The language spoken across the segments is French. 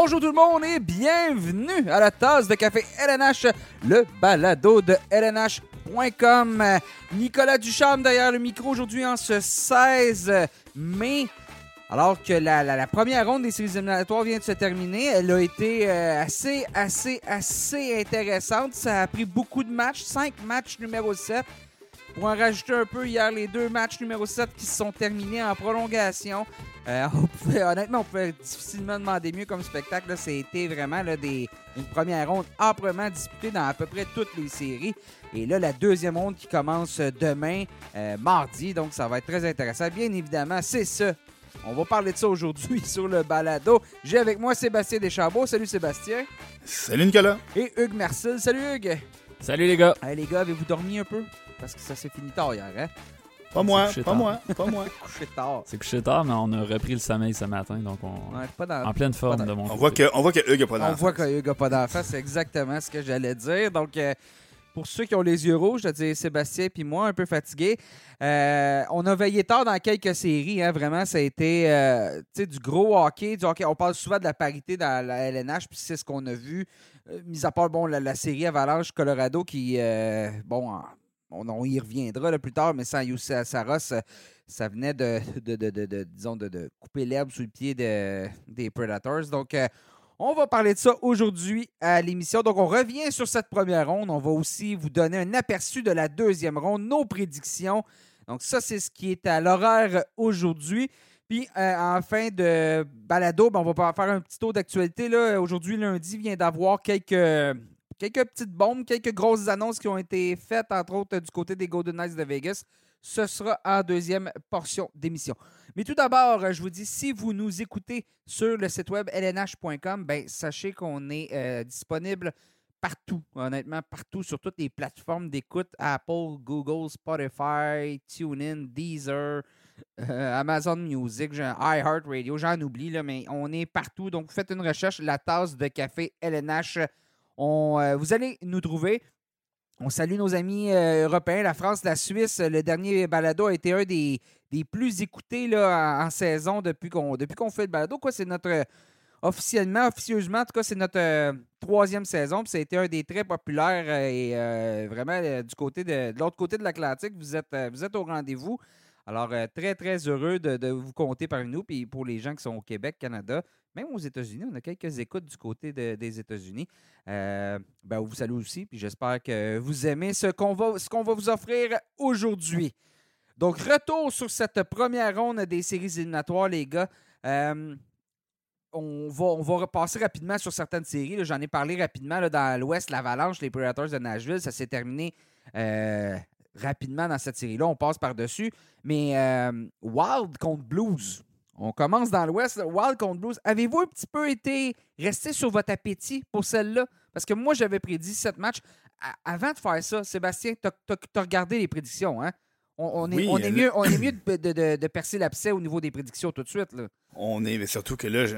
Bonjour tout le monde et bienvenue à la tasse de café LNH, le balado de LNH.com. Nicolas Ducharme derrière le micro aujourd'hui en ce 16 mai. Alors que la, première ronde des séries éliminatoires vient de se terminer, elle a été euh, assez, assez, assez intéressante. Ça a pris beaucoup de matchs, 5 matchs numéro 7. Pour en rajouter un peu, hier, les deux matchs numéro 7 qui se sont terminés en prolongation. Euh, on pouvait- honnêtement, on pouvait difficilement demander mieux comme spectacle. C'était vraiment là, des, une première ronde amplement disputée dans à peu près toutes les séries. Et là, la deuxième ronde qui commence demain, euh, mardi. Donc, ça va être très intéressant. Bien évidemment, c'est ça. On va parler de ça aujourd'hui sur le balado. J'ai avec moi Sébastien Deschambault. Salut Sébastien. Salut Nicolas. Et Hugues Mercil. Salut Hugues. Salut les gars. Hey, les gars, avez-vous dormi un peu? Parce que ça s'est fini tard hier, hein? Pas moi, pas tard. moi, pas moi. Couché tard. C'est couché tard, mais on a repris le sommeil ce matin, donc on Ouais, pas dans... en pleine forme pas de mon On côté. voit que, on voit que Hugues a pas On d'enfant. voit que Hugues n'a pas d'enfant, c'est exactement ce que j'allais dire. Donc, euh, pour ceux qui ont les yeux rouges, je dis Sébastien puis moi, un peu fatigués. Euh, on a veillé tard dans quelques séries. hein, vraiment, ça a été euh, du gros hockey, du hockey. On parle souvent de la parité dans la LNH, puis c'est ce qu'on a vu. Euh, mis à part bon, la, la série Avalanche-Colorado qui, euh, bon, on, y reviendra plus tard, mais sans Youssef Saros, euh, ça venait de, couper l'herbe sous le pied de- des Predators. Donc, euh, on va parler de ça aujourd'hui à l'émission. Donc, on revient sur cette première ronde. On va aussi vous donner un aperçu de la deuxième ronde, nos prédictions. Donc, ça, c'est ce qui est à l'horaire aujourd'hui. Puis, euh, en fin de balado, ben, on va faire un petit tour d'actualité. Aujourd'hui, lundi, vient d'avoir quelques, quelques petites bombes, quelques grosses annonces qui ont été faites, entre autres du côté des Golden Knights de Vegas. Ce sera en deuxième portion d'émission. Mais tout d'abord, je vous dis, si vous nous écoutez sur le site web lnh.com, ben, sachez qu'on est euh, disponible partout, honnêtement, partout, sur toutes les plateformes d'écoute Apple, Google, Spotify, TuneIn, Deezer, euh, Amazon Music, iHeartRadio, j'en oublie, là, mais on est partout. Donc, faites une recherche, la tasse de café LNH. Euh, vous allez nous trouver. On salue nos amis euh, européens, la France, la Suisse. Le dernier balado a été un des, plus écoutés là, en, saison depuis qu'on fait le balado. C'est notre euh, officiellement, officieusement, en tout cas, c'est notre troisième saison. Ça a été un des très populaires et vraiment du côté de, l'autre côté de l'Atlantique, vous êtes au rendez-vous. Alors, euh, très, très heureux de, vous compter parmi nous. Puis pour les gens qui sont au Québec, Canada, même aux États-Unis, on a quelques écoutes du côté de- des États-Unis. Euh, ben, on vous salue aussi, puis j'espère que vous aimez ce qu'on va, va vous offrir aujourd'hui. Donc, retour sur cette première ronde des séries éliminatoires, les gars. Euh, on, va, on va repasser rapidement sur certaines séries. J'en ai parlé rapidement dans l'Ouest, l'Avalanche, les Predators de Nashville. Ça s'est terminé rapidement dans cette série-là. On passe par-dessus. Mais euh, Wild contre Blues. On commence dans l'Ouest. Wild contre Blues. Avez-vous un petit peu été resté sur votre appétit pour celle-là? Parce que moi, j'avais prédit sept matchs. A- avant de faire ça, Sébastien, tu as, regardé les prédictions, hein? On, on est, Oui, on, est le- mieux, on est mieux de, de- de- de percer l'abcès au niveau des prédictions tout de suite. Là. On est, mais surtout que là, je-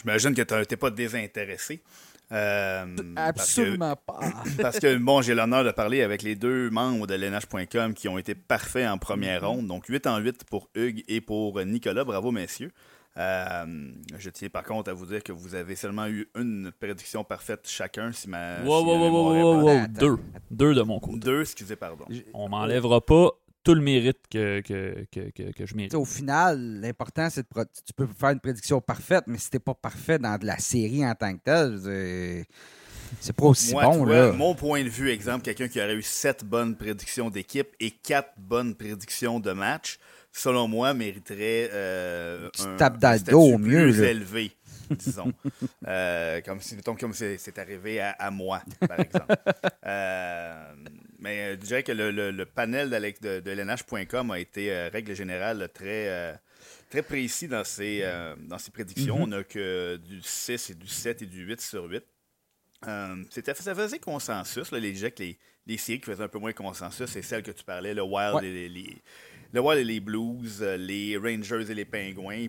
j'imagine que tu n'es pas désintéressé. Euh, Absolument pas. Parce que, parce que, bon, j'ai l'honneur de parler avec les deux membres de l'NH.com qui ont été parfaits en première ronde. Donc, 8 en 8 pour Hugues et pour Nicolas. Bravo, messieurs. Euh, je tiens par contre à vous dire que vous avez seulement eu une prédiction parfaite chacun. Si ma, Wow, si wow, ma wow, wow, wow, deux. Deux de mon côté. Deux, excusez, pardon. On m'enlèvera pas tout le mérite que, que, que, que, que je mérite. Au final, l'important, c'est de. pro- Tu peux faire une prédiction parfaite, mais si t'es pas parfait dans de la série en tant que telle, c'est pas aussi Moi, bon. là. mon point de vue, exemple, quelqu'un qui aurait eu sept bonnes prédictions d'équipe et quatre bonnes prédictions de match, selon moi, mériterait euh, Tu un, statut plus mieux, là. élevé, disons. Euh, comme si, mettons, comme c'est c'est arrivé à, à moi, par exemple. Euh, mais euh, je dirais que le, le- le panel de, de LNH.com a été, euh, règle générale, très... euh, Très précis dans ses, dans ses prédictions. Mhm. On n'a que du 6 et du 7 et du 8 sur 8. Euh, c'était, ça faisait consensus. Là, les, les, les séries qui faisaient un peu moins consensus, c'est celles que tu parlais, le Wild, Ouais. et les, les- le Wild et les Blues, les Rangers et les Penguins,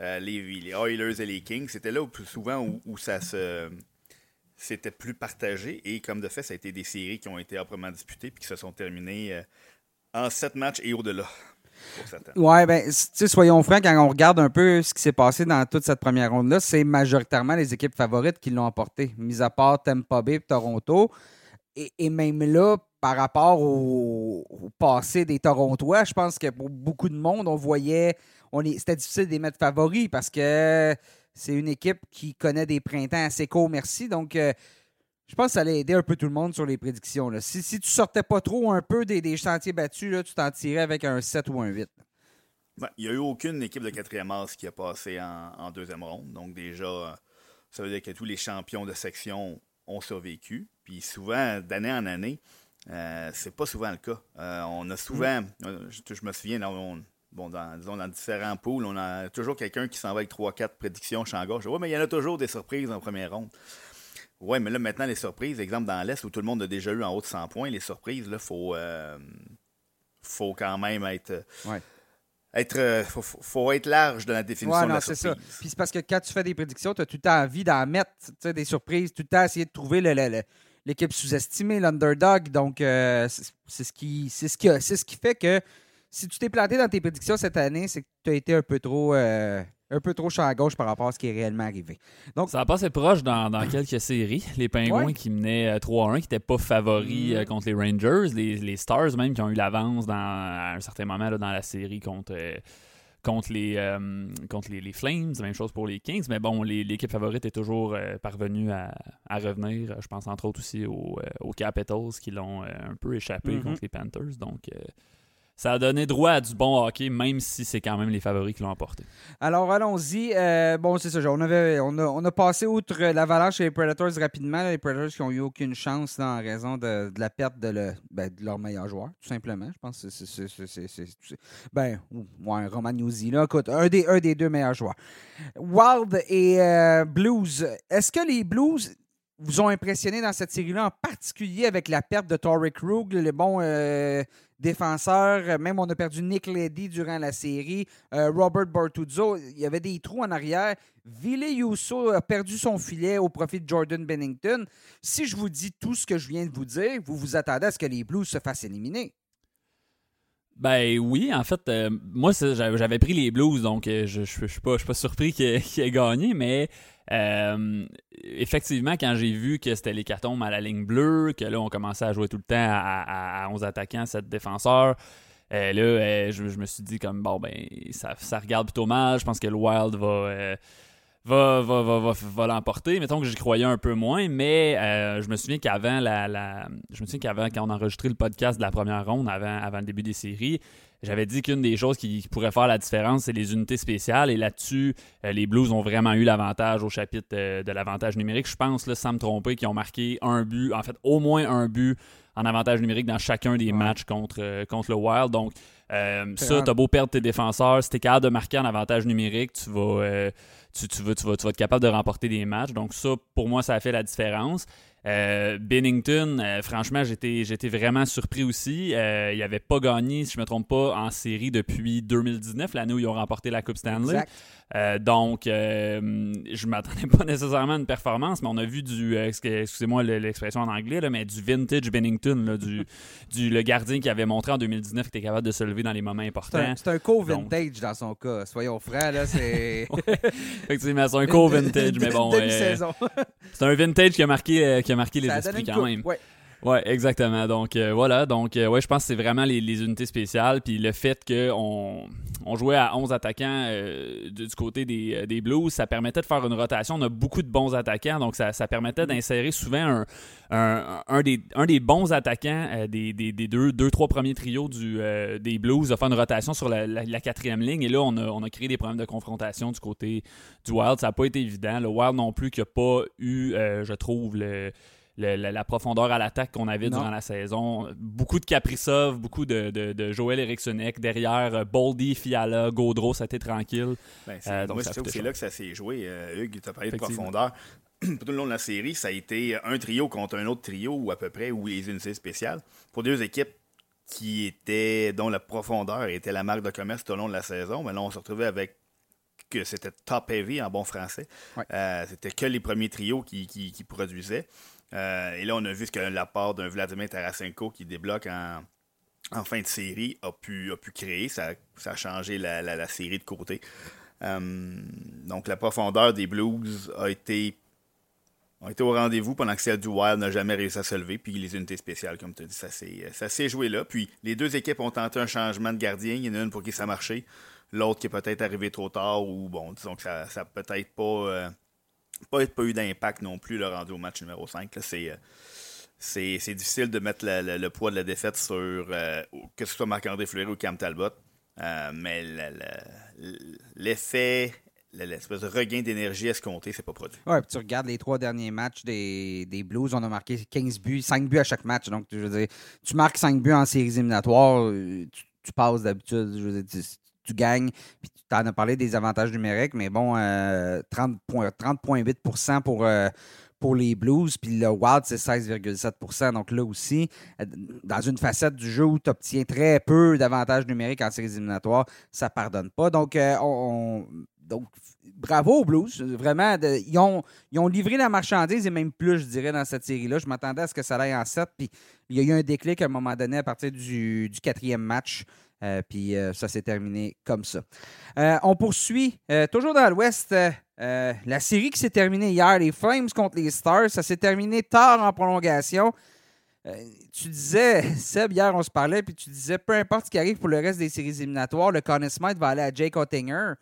euh, les, les Oilers et les Kings. C'était là où, plus souvent où, où ça se c'était plus partagé. Et comme de fait, ça a été des séries qui ont été âprement disputées puis qui se sont terminées euh, en sept matchs et au-delà. Ouais, ben, soyons francs, quand on regarde un peu ce qui s'est passé dans toute cette première ronde-là, c'est majoritairement les équipes favorites qui l'ont emporté, mis à part Tampa Bay et Toronto. Et, même là, par rapport au, passé des Torontois, je pense que pour beaucoup de monde, on voyait, on c'était difficile de les mettre favoris parce que c'est une équipe qui connaît des printemps assez courts, merci. Donc, euh, je pense que ça allait aider un peu tout le monde sur les prédictions. là. Si, si tu sortais pas trop un peu des, des chantiers battus, là, tu t'en tirais avec un 7 ou un 8. Ben, Il n'y a eu aucune équipe de quatrième as qui a passé en, en deuxième ronde. Donc, déjà, ça veut dire que tous les champions de section ont survécu. Puis, souvent, d'année en année, euh, c'est pas souvent le cas. Euh, on a souvent, euh, je, je me souviens, dans, on- bon, dans, disons, dans différents pools, on a toujours quelqu'un qui s'en va avec 3-4 prédictions champ gauche. Oui, mais il y en a toujours des surprises en première ronde. Oui, mais là, maintenant, les surprises, exemple dans l'Est, où tout le monde a déjà eu en haut de 100 points, les surprises, là, faut, euh, faut quand même être. euh, Ouais. Être, euh, faut, faut- être large dans la définition Ouais, de la surprise. ça. Puis c'est parce que quand tu fais des prédictions, tu as tout le temps envie d'en mettre des surprises, tout le temps essayer de trouver le- le- le- l'équipe sous-estimée, l'underdog. Donc, euh, c'est ce, qui, ce, qui ce qui fait que si tu t'es planté dans tes prédictions cette année, c'est que tu as été un peu trop. euh, un peu trop champ à gauche par rapport à ce qui est réellement arrivé. Ça a passé proche dans, dans quelques séries. Les Pingouins Ouais. qui menaient euh, 3-1, qui n'étaient pas favoris Mm. euh, contre les Rangers. Les, les Stars même qui ont eu l'avance dans, à un certain moment là, dans la série contre, euh, contre, les, euh, contre les, les Flames. Même chose pour les Kings. Mais bon, l'équipe favorite est toujours euh, parvenue à, à revenir. Je pense entre autres aussi aux, euh, aux Capitals qui l'ont euh, un peu échappé Mhm. contre les Panthers. Donc, euh, ça a donné droit à du bon hockey, même si c'est quand même les favoris qui l'ont emporté. Alors, allons-y. Euh, bon, c'est ça. On, avait, on, a, passé outre l'avalanche et les Predators rapidement. les Predators qui n'ont eu aucune chance là, en raison de, la perte de, le- ben, de leur meilleur joueur, tout simplement. Je pense que c'est- Ben, ouais, Roman Nuzzi, là. Écoute, un des, un des deux meilleurs joueurs. Wild et euh, Blues. Est-ce que les Blues vous ont impressionné dans cette série-là, en particulier avec la perte de Torrey Krug, le bon euh, défenseur. Même on a perdu Nick Leddy durant la série. Euh, Robert Bortuzzo, il y avait des trous en arrière. Ville Yusso a perdu son filet au profit de Jordan Bennington. Si je vous dis tout ce que je viens de vous dire, vous vous attendez à ce que les Blues se fassent éliminer. Ben oui, en fait, euh, moi j'avais pris les Blues, donc euh, je, je, suis pas, je suis pas surpris qu'il qu'il ait gagné, mais euh, effectivement, quand j'ai vu que c'était l'hécatombe à la ligne bleue, que là on commençait à jouer tout le temps à, à, à 11 attaquants, 7 défenseurs, là je, je me suis dit comme bon ben ça, ça regarde plutôt mal, je pense que le Wild va. Va, va, va, va, va l'emporter. Mettons que j'y croyais un peu moins, mais euh, je me souviens qu'avant la, la- je me souviens qu'avant quand on a enregistré le podcast de la première ronde, avant, avant le début des séries, j'avais dit qu'une des choses qui, qui pourrait faire la différence, c'est les unités spéciales. Et là-dessus, euh, les Blues ont vraiment eu l'avantage au chapitre euh, de l'avantage numérique. Je pense, là, sans me tromper, qu'ils ont marqué un but, en fait, au moins un but en avantage numérique dans chacun des Ouais. matchs contre, contre le Wild. Donc, ça, t'as beau perdre tes défenseurs, si t'es capable de marquer en avantage numérique, tu vas, tu, tu vas, être capable de remporter des matchs. Donc ça, pour moi, ça fait la différence. Euh, Bennington, euh, franchement, j'étais, j'étais vraiment surpris aussi. Euh, il n'avait pas gagné, si je ne me trompe pas, en série depuis 2019, l'année où ils ont remporté la Coupe Stanley. Donc, je m'attendais pas nécessairement à une performance, mais on a vu du, excu- excusez-moi le- l'expression en anglais, là, mais du vintage Bennington, là, du, du, le gardien qui avait montré en 2019 qu'il était capable de se lever dans les moments importants. c'est un co-vintage dans son cas. Soyons francs, là, c'est. Effectivement, c'est un co-vintage, mais bon, c'est un vintage qui a marqué, qui a marqué les Ça a esprits quand coupe, même. ouais. Ouais, exactement. Donc euh, voilà, donc euh, ouais, je pense que c'est vraiment les, unités spéciales, puis le fait qu'on on jouait à 11 attaquants euh, du, côté des, Blues, ça permettait de faire une rotation. On a beaucoup de bons attaquants, donc ça, permettait d'insérer souvent un, un, un des, un des bons attaquants des, deux, deux, trois premiers trios du, des Blues, de faire une rotation sur la, la- la quatrième ligne. Et là, on a, on a créé des problèmes de confrontation du côté du Wild. Ça n'a pas été évident. Le Wild non plus qui n'a pas eu, je trouve, le le- la, la profondeur à l'attaque qu'on avait Non. durant la saison. Beaucoup de Kaprizov, beaucoup de, de, de Joel Erikssonek. Derrière, euh, Boldy, Fiala, Gaudreau, ça été tranquille. Ben, c'est- Euh, là que ça s'est joué. Euh, Hugues, tu as parlé de profondeur. Tout le long de la série, ça a été un trio contre un autre trio, ou à peu près, ou les unités spéciales, pour deux équipes qui étaient, dont la profondeur était la marque de commerce tout au long de la saison. Mais là, on se retrouvait avec que c'était top heavy en bon français. Ouais. Euh, c'était que les premiers trios qui, qui- qui produisaient. Euh, et là, on a vu ce que l'apport d'un Vladimir Tarasenko qui débloque en, fin de série a pu, créer. Ça, a changé la, série de côté. Euh, donc la profondeur des Blues a été, a été au rendez-vous pendant que celle du Wild n'a jamais réussi à se lever. Puis les unités spéciales, comme tu as dit, ça s'est joué là. Puis les deux équipes ont tenté un changement de gardien. Il y en a une pour qui ça a marché. L'autre qui est peut-être arrivé trop tard ou bon, disons que ça n'a peut-être pas, euh, pas, pas, eu d'impact non plus le rendu au match numéro 5. C'est c'est, difficile de mettre le poids de la défaite sur euh, que ce soit Marc-André Fleury ou Cam Talbot. Euh, mais l'effet, l'espèce de regain d'énergie escompté, c'est pas produit. Ouais, puis tu regardes les trois derniers matchs des, Blues, on a marqué 15 buts, 5 buts à chaque match. Donc, veux dire, tu marques 5 buts en séries éliminatoires, euh, tu, passes d'habitude, tu, gagnes. Puis tu en as parlé des avantages numériques, mais bon, 30,8 pour pour les Blues, puis le Wild, c'est 16,7% Donc là aussi, euh, dans une facette du jeu où tu obtiens très peu d'avantages numériques en séries éliminatoires, ça pardonne pas. Donc, euh, on, donc bravo aux Blues. Vraiment, ils, ont, ils, ont, livré la marchandise et même plus, je dirais, dans cette série-là. Je m'attendais à ce que ça aille en 7, puis il y a eu un déclic à un moment donné à partir du, du quatrième match. Euh, puis ça s'est terminé comme ça. on poursuit, toujours dans l'Ouest, euh, la série qui s'est terminée hier, les Flames contre les Stars, ça s'est terminé tard en prolongation. Euh, tu disais, Seb, hier on se parlait, puis tu disais, peu importe ce qui arrive pour le reste des séries éliminatoires, le Conn Smith va aller à Jake Ottinger.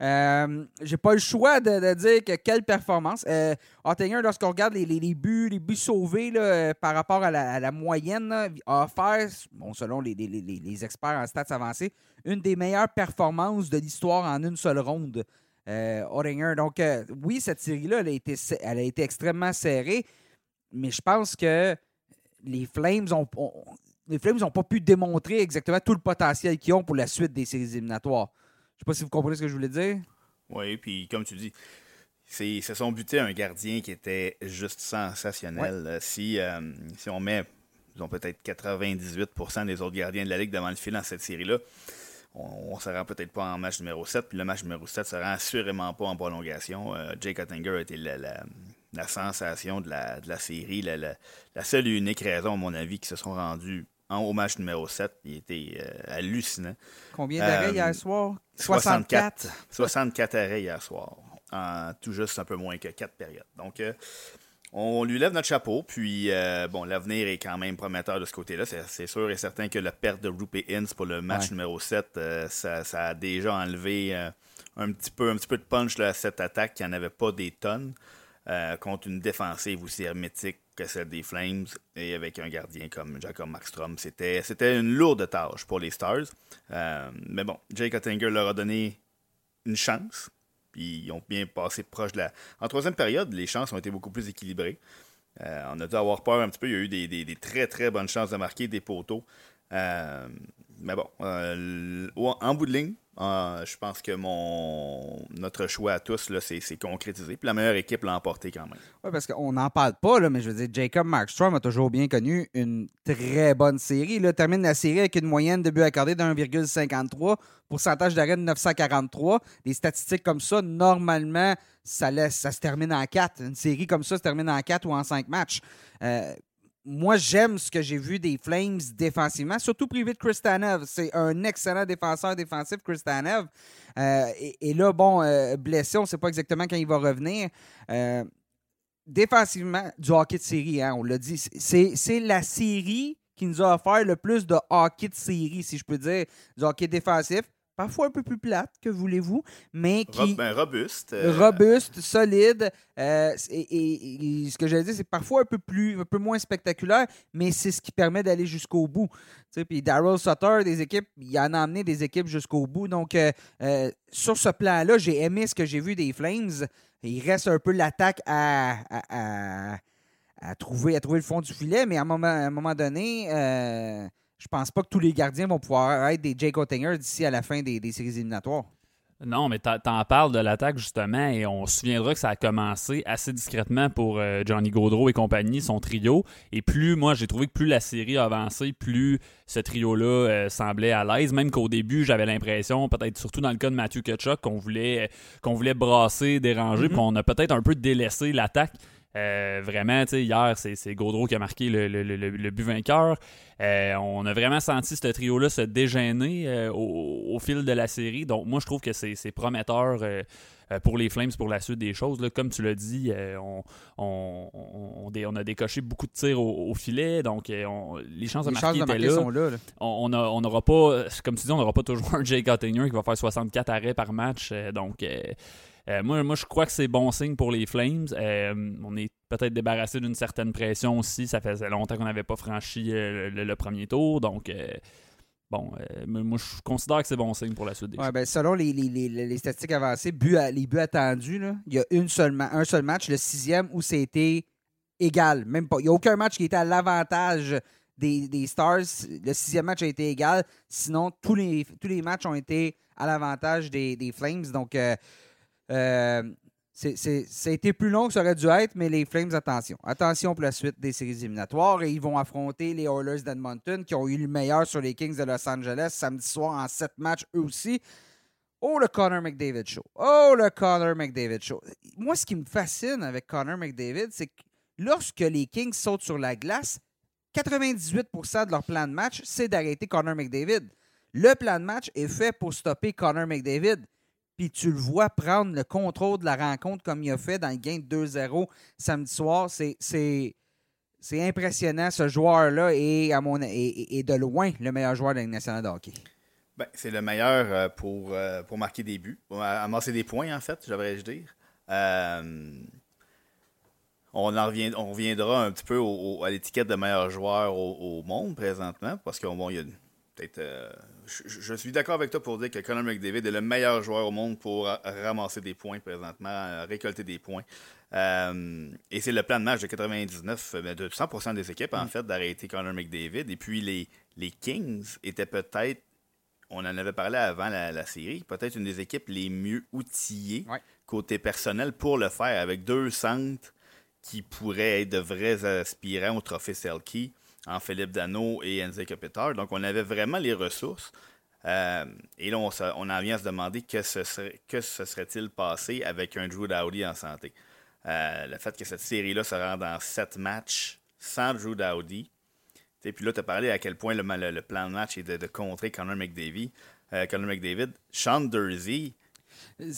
Euh, J'ai pas le choix de, dire que quelle performance. Euh, Ottinger, lorsqu'on regarde les, buts, les buts sauvés par rapport à la, moyenne, a offert, bon, selon les, experts en stats avancés, une des meilleures performances de l'histoire en une seule ronde euh, Donc, euh, oui, cette série-là, elle a été extrêmement serrée, mais je pense que les Flames ont, les Flames n'ont pas pu démontrer exactement tout le potentiel qu'ils ont pour la suite des séries éliminatoires. Je ne sais pas si vous comprenez ce que je voulais dire. Oui, puis comme tu dis, ils se sont butés un gardien qui était juste sensationnel. Euh, si, euh, si on met, ils peut-être 98% des autres gardiens de la Ligue devant le fil dans cette série-là, on ne se rend peut-être pas en match numéro 7, puis le match numéro 7 se rend assurément pas en prolongation. Euh, Jake Ottinger a été la, sensation de la, série, la, seule et unique raison, à mon avis, qui se sont rendus en, au match numéro 7. Il était euh, hallucinant. Combien d'arrêts hier euh, soir? 64. 64 arrêts hier soir, en tout juste un peu moins que 4 périodes. Donc, on lui lève notre chapeau, puis euh, bon, l'avenir est quand même prometteur de ce côté-là. C'est sûr et certain que la perte de Rupert Ince pour le match numéro 7, euh, ça, a déjà enlevé euh, un, petit peu, un petit peu de punch à cette attaque qui n'en avait pas des tonnes contre une défensive aussi hermétique que celle des Flames et avec un gardien comme Jacob Markstrom. C'était une lourde tâche pour les Stars. mais bon, Jake Ottinger leur a donné une chance. Puis ils ont bien passé proche de la. En troisième période, les chances ont été beaucoup plus équilibrées. Euh, on a dû avoir peur un petit peu. Il y a eu des, très très bonnes chances de marquer des poteaux. Euh, mais bon, euh, en bout de ligne, ah, je pense que mon notre choix à tous, c'est concrétisé. Puis la meilleure équipe l'a emporté quand même. Oui, parce qu'on n'en parle pas, là, mais je veux dire, Jacob Markstrom a toujours bien connu une très bonne série. Il termine la série avec une moyenne de buts accordés de 1,53, pourcentage d'arrêt de 943. Des statistiques comme ça, normalement, ça, laisse, ça se termine en 4. Une série comme ça se termine en 4 ou en 5 matchs. Euh, moi, j'aime ce que j'ai vu des Flames défensivement, surtout privé de Chris C'est un excellent défenseur défensif, Chris euh, et, là, bon, euh, blessé, on ne sait pas exactement quand il va revenir. Euh, défensivement, du hockey de série, hein, on l'a dit. C'est la série qui nous a offert le plus de hockey de série, si je peux dire, du hockey défensif parfois un peu plus plate, que voulez-vous, mais qui... Ben, robuste. Euh, robuste, solide. Euh, et, ce que j'allais dire, c'est parfois un peu, plus, un peu moins spectaculaire, mais c'est ce qui permet d'aller jusqu'au bout. Puis Daryl Sutter, des équipes, il en a amené des équipes jusqu'au bout. Donc, euh, sur ce plan-là, j'ai aimé ce que j'ai vu des Flames. Il reste un peu l'attaque à, à, trouver, à trouver le fond du filet, mais à un moment, à un moment donné je pense pas que tous les gardiens vont pouvoir être des Jake Ottinger d'ici à la fin des, séries éliminatoires. Non, mais t'en parles de l'attaque justement, et on se souviendra que ça a commencé assez discrètement pour euh, Johnny Gaudreau et compagnie, son trio. Et plus, moi, j'ai trouvé que plus la série a avancé, plus ce trio-là euh, semblait à l'aise. Même qu'au début, j'avais l'impression, peut-être surtout dans le cas de Matthew Ketchuk, qu'on voulait, qu'on voulait brasser, déranger, mm-hmm. puis on a peut-être un peu délaissé l'attaque. Euh, vraiment, hier, c'est Gaudreau qui a marqué le, le, but vainqueur. Euh, on a vraiment senti ce trio-là se dégêner euh, au, fil de la série. Donc, moi, je trouve que c'est prometteur pour les Flames pour la suite des choses. Comme tu l'as dit, on, on, a décoché beaucoup de tirs au, filet. Donc, les chances de marquer, étaient là. Sont là, On n'aura pas, comme tu dis, on n'aura pas toujours un Jake Ottinger qui va faire 64 arrêts par match. donc, euh, moi, moi, je crois que c'est bon signe pour les Flames. Euh, on est peut-être débarrassé d'une certaine pression aussi. Ça faisait longtemps qu'on n'avait pas franchi euh, le, premier tour. Donc, bon, moi, je considère que c'est bon signe pour la suite des ouais, ben, Selon les, statistiques avancées, les buts attendus, il y a une seule un seul match, le sixième, où c'était égal. Même pas. Il n'y a aucun match qui était à l'avantage des, Stars. Le sixième match a été égal. Sinon, tous les, tous les matchs ont été à l'avantage des, Flames. Donc, euh, ça a été plus long que ça aurait dû être, mais les Flames, attention. Attention pour la suite des séries éliminatoires. Et ils vont affronter les Oilers d'Edmonton, qui ont eu le meilleur sur les Kings de Los Angeles samedi soir en sept matchs, eux aussi. Oh, le Connor McDavid Show. Oh, le Connor McDavid Show. Moi, ce qui me fascine avec Connor McDavid, c'est que lorsque les Kings sautent sur la glace, 98% de leur plan de match, c'est d'arrêter Connor McDavid. Le plan de match est fait pour stopper Connor McDavid puis tu le vois prendre le contrôle de la rencontre comme il a fait dans le gain de 2-0 samedi soir. C'est impressionnant. Ce joueur-là mon, de loin le meilleur joueur de la nationale de hockey. Ben, c'est le meilleur euh, pour, euh, pour marquer des buts, pour amasser des points, en fait, j'aimerais dire. Euh, on, en revient, on reviendra un petit peu à l'étiquette de meilleur joueur au, monde présentement, parce qu'il y a peut-être je, suis d'accord avec toi pour dire que Conor McDavid est le meilleur joueur au monde pour ramasser des points présentement, récolter des points. Euh, et c'est le plan de match de 99, euh, de 100% des équipes, en mm. fait, d'arrêter Conor McDavid. Et puis les, les Kings étaient peut-être, on en avait parlé avant la, série, peut-être une des équipes les mieux outillées côté personnel pour le faire, avec deux centres qui pourraient être de vrais aspirants au trophée Selkie en Philippe Dano et Enzo Kopitar. Donc, on avait vraiment les ressources. Euh, et là, on, en vient à se demander que ce serait, que se serait-il passé avec un Drew Dowdy en santé. Euh, le fait que cette série-là se rende en sept matchs sans Drew Dowdy. Et puis là, tu as parlé à quel point le, plan de match est de, contrer Connor McDavid. Euh, McDavid, Sean Dursey,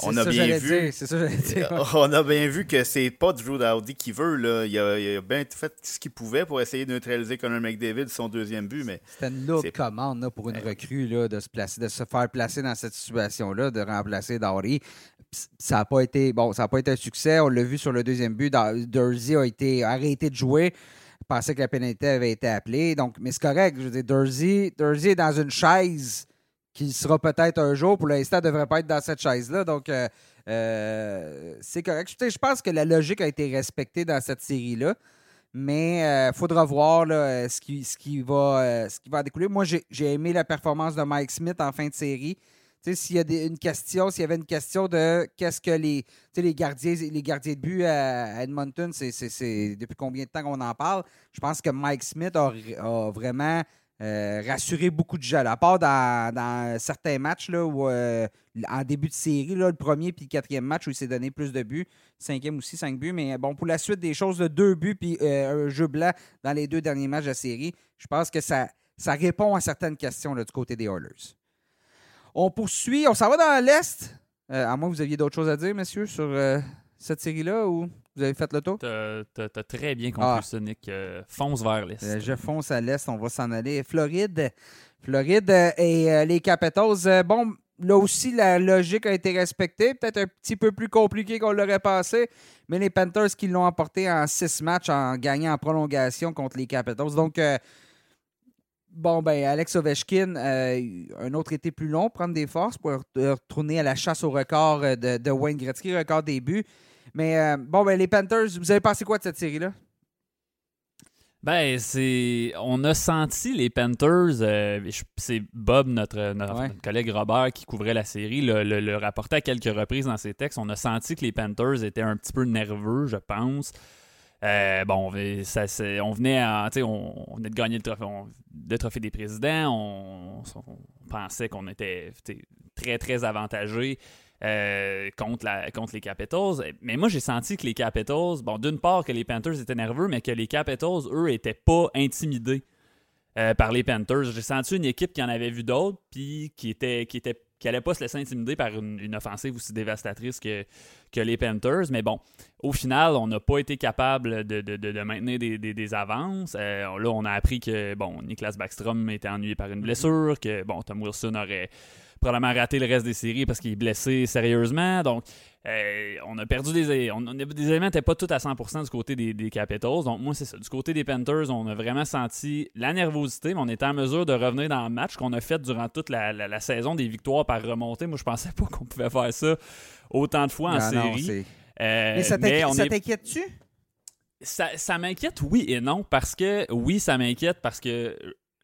on a bien vu. On a bien vu que c'est pas Drew Dowdy qui veut. Là. Il, a, bien fait ce qu'il pouvait pour essayer de neutraliser Conor McDavid, son deuxième but. mais C'était une lourde commande pour une recrue là, de, se placer, de se faire placer dans cette situation-là, de remplacer Dowdy. Ça n'a pas été bon, ça a pas été un succès. On l'a vu sur le deuxième but. Dursey a été arrêté de jouer. Pensait que la pénalité avait été appelée. Donc, mais c'est correct. Je veux dire, Dursey, Dursey est dans une chaise qui sera peut-être un jour. Pour l'instant, ne devrait pas être dans cette chaise-là. Donc, euh, euh, c'est correct. Je pense que la logique a été respectée dans cette série-là. Mais il euh, faudra voir ce, qui, va, découler. Moi, j'ai aimé la performance de Mike Smith en fin de série. S'il y a une question, s'il y avait une question de qu'est-ce que les, les, gardiens, les gardiens de but à, Edmonton, c'est depuis combien de temps qu'on en parle, je pense que Mike Smith a vraiment euh, rassurer beaucoup de gens. À part dans, certains matchs, là, euh, en début de série, le premier puis le quatrième match où il s'est donné plus de buts, cinquième aussi, cinq buts. Mais bon, pour la suite des choses, de deux buts puis euh, un jeu blanc dans les deux derniers matchs de série, je pense que ça, répond à certaines questions du côté des Oilers. On poursuit, on s'en va dans l'Est. à moins que vous aviez d'autres choses à dire, messieurs, sur cette série-là ou? Vous avez fait le tour? T'as as, très bien compris, ah. Sonic. Euh, fonce vers l'est. Euh, je fonce à l'est, on va s'en aller. Floride. Floride euh, et les Capitals. bon, là aussi, la logique a été respectée. Peut-être un petit peu plus compliqué qu'on l'aurait pensé, mais les Panthers qui l'ont emporté en six matchs en gagnant en prolongation contre les Capitals. Donc, bon, ben, Alex Ovechkin, un autre été plus long, prendre des forces pour retourner à la chasse au record de, de Wayne Gretzky, record des buts. Mais euh, bon, ben, les Panthers, vous avez pensé quoi de cette série-là? Ben, c'est. On a senti les Panthers. Euh, c'est Bob, notre, collègue Robert, qui couvrait la série, le, le, rapportait à quelques reprises dans ses textes. On a senti que les Panthers étaient un petit peu nerveux, je pense. Euh, bon, ça, on, venait on, venait de gagner le trophée, le trophée des présidents. On, pensait qu'on était très, très avantagé. Euh, contre, la, contre les Capitals. Mais moi, j'ai senti que les Capitals, bon, d'une part que les Panthers étaient nerveux, mais que les Capitals, eux, étaient pas intimidés euh, par les Panthers. J'ai senti une équipe qui en avait vu d'autres, puis qui était, qui était qui n'allait pas se laisser intimider par une, offensive aussi dévastatrice que, que, les Panthers. Mais bon, au final, on n'a pas été capable de, de, de maintenir des, des, avances. Euh, là, on a appris que bon, Niklas Backstrom était ennuyé par une blessure, que bon, Tom Wilson aurait probablement raté le reste des séries parce qu'il est blessé sérieusement. Donc, euh, on a perdu des, on, des éléments n'étaient pas tout à 100% du côté des, Capitals. Donc, moi, c'est ça. Du côté des Panthers, on a vraiment senti la nervosité, mais on était en mesure de revenir dans le match qu'on a fait durant toute la, saison des victoires par remontée. Moi, je pensais pas qu'on pouvait faire ça autant de fois en série. Euh, mais ça t'inquiète-tu? Ça, m'inquiète, oui et non, parce que oui, ça m'inquiète parce que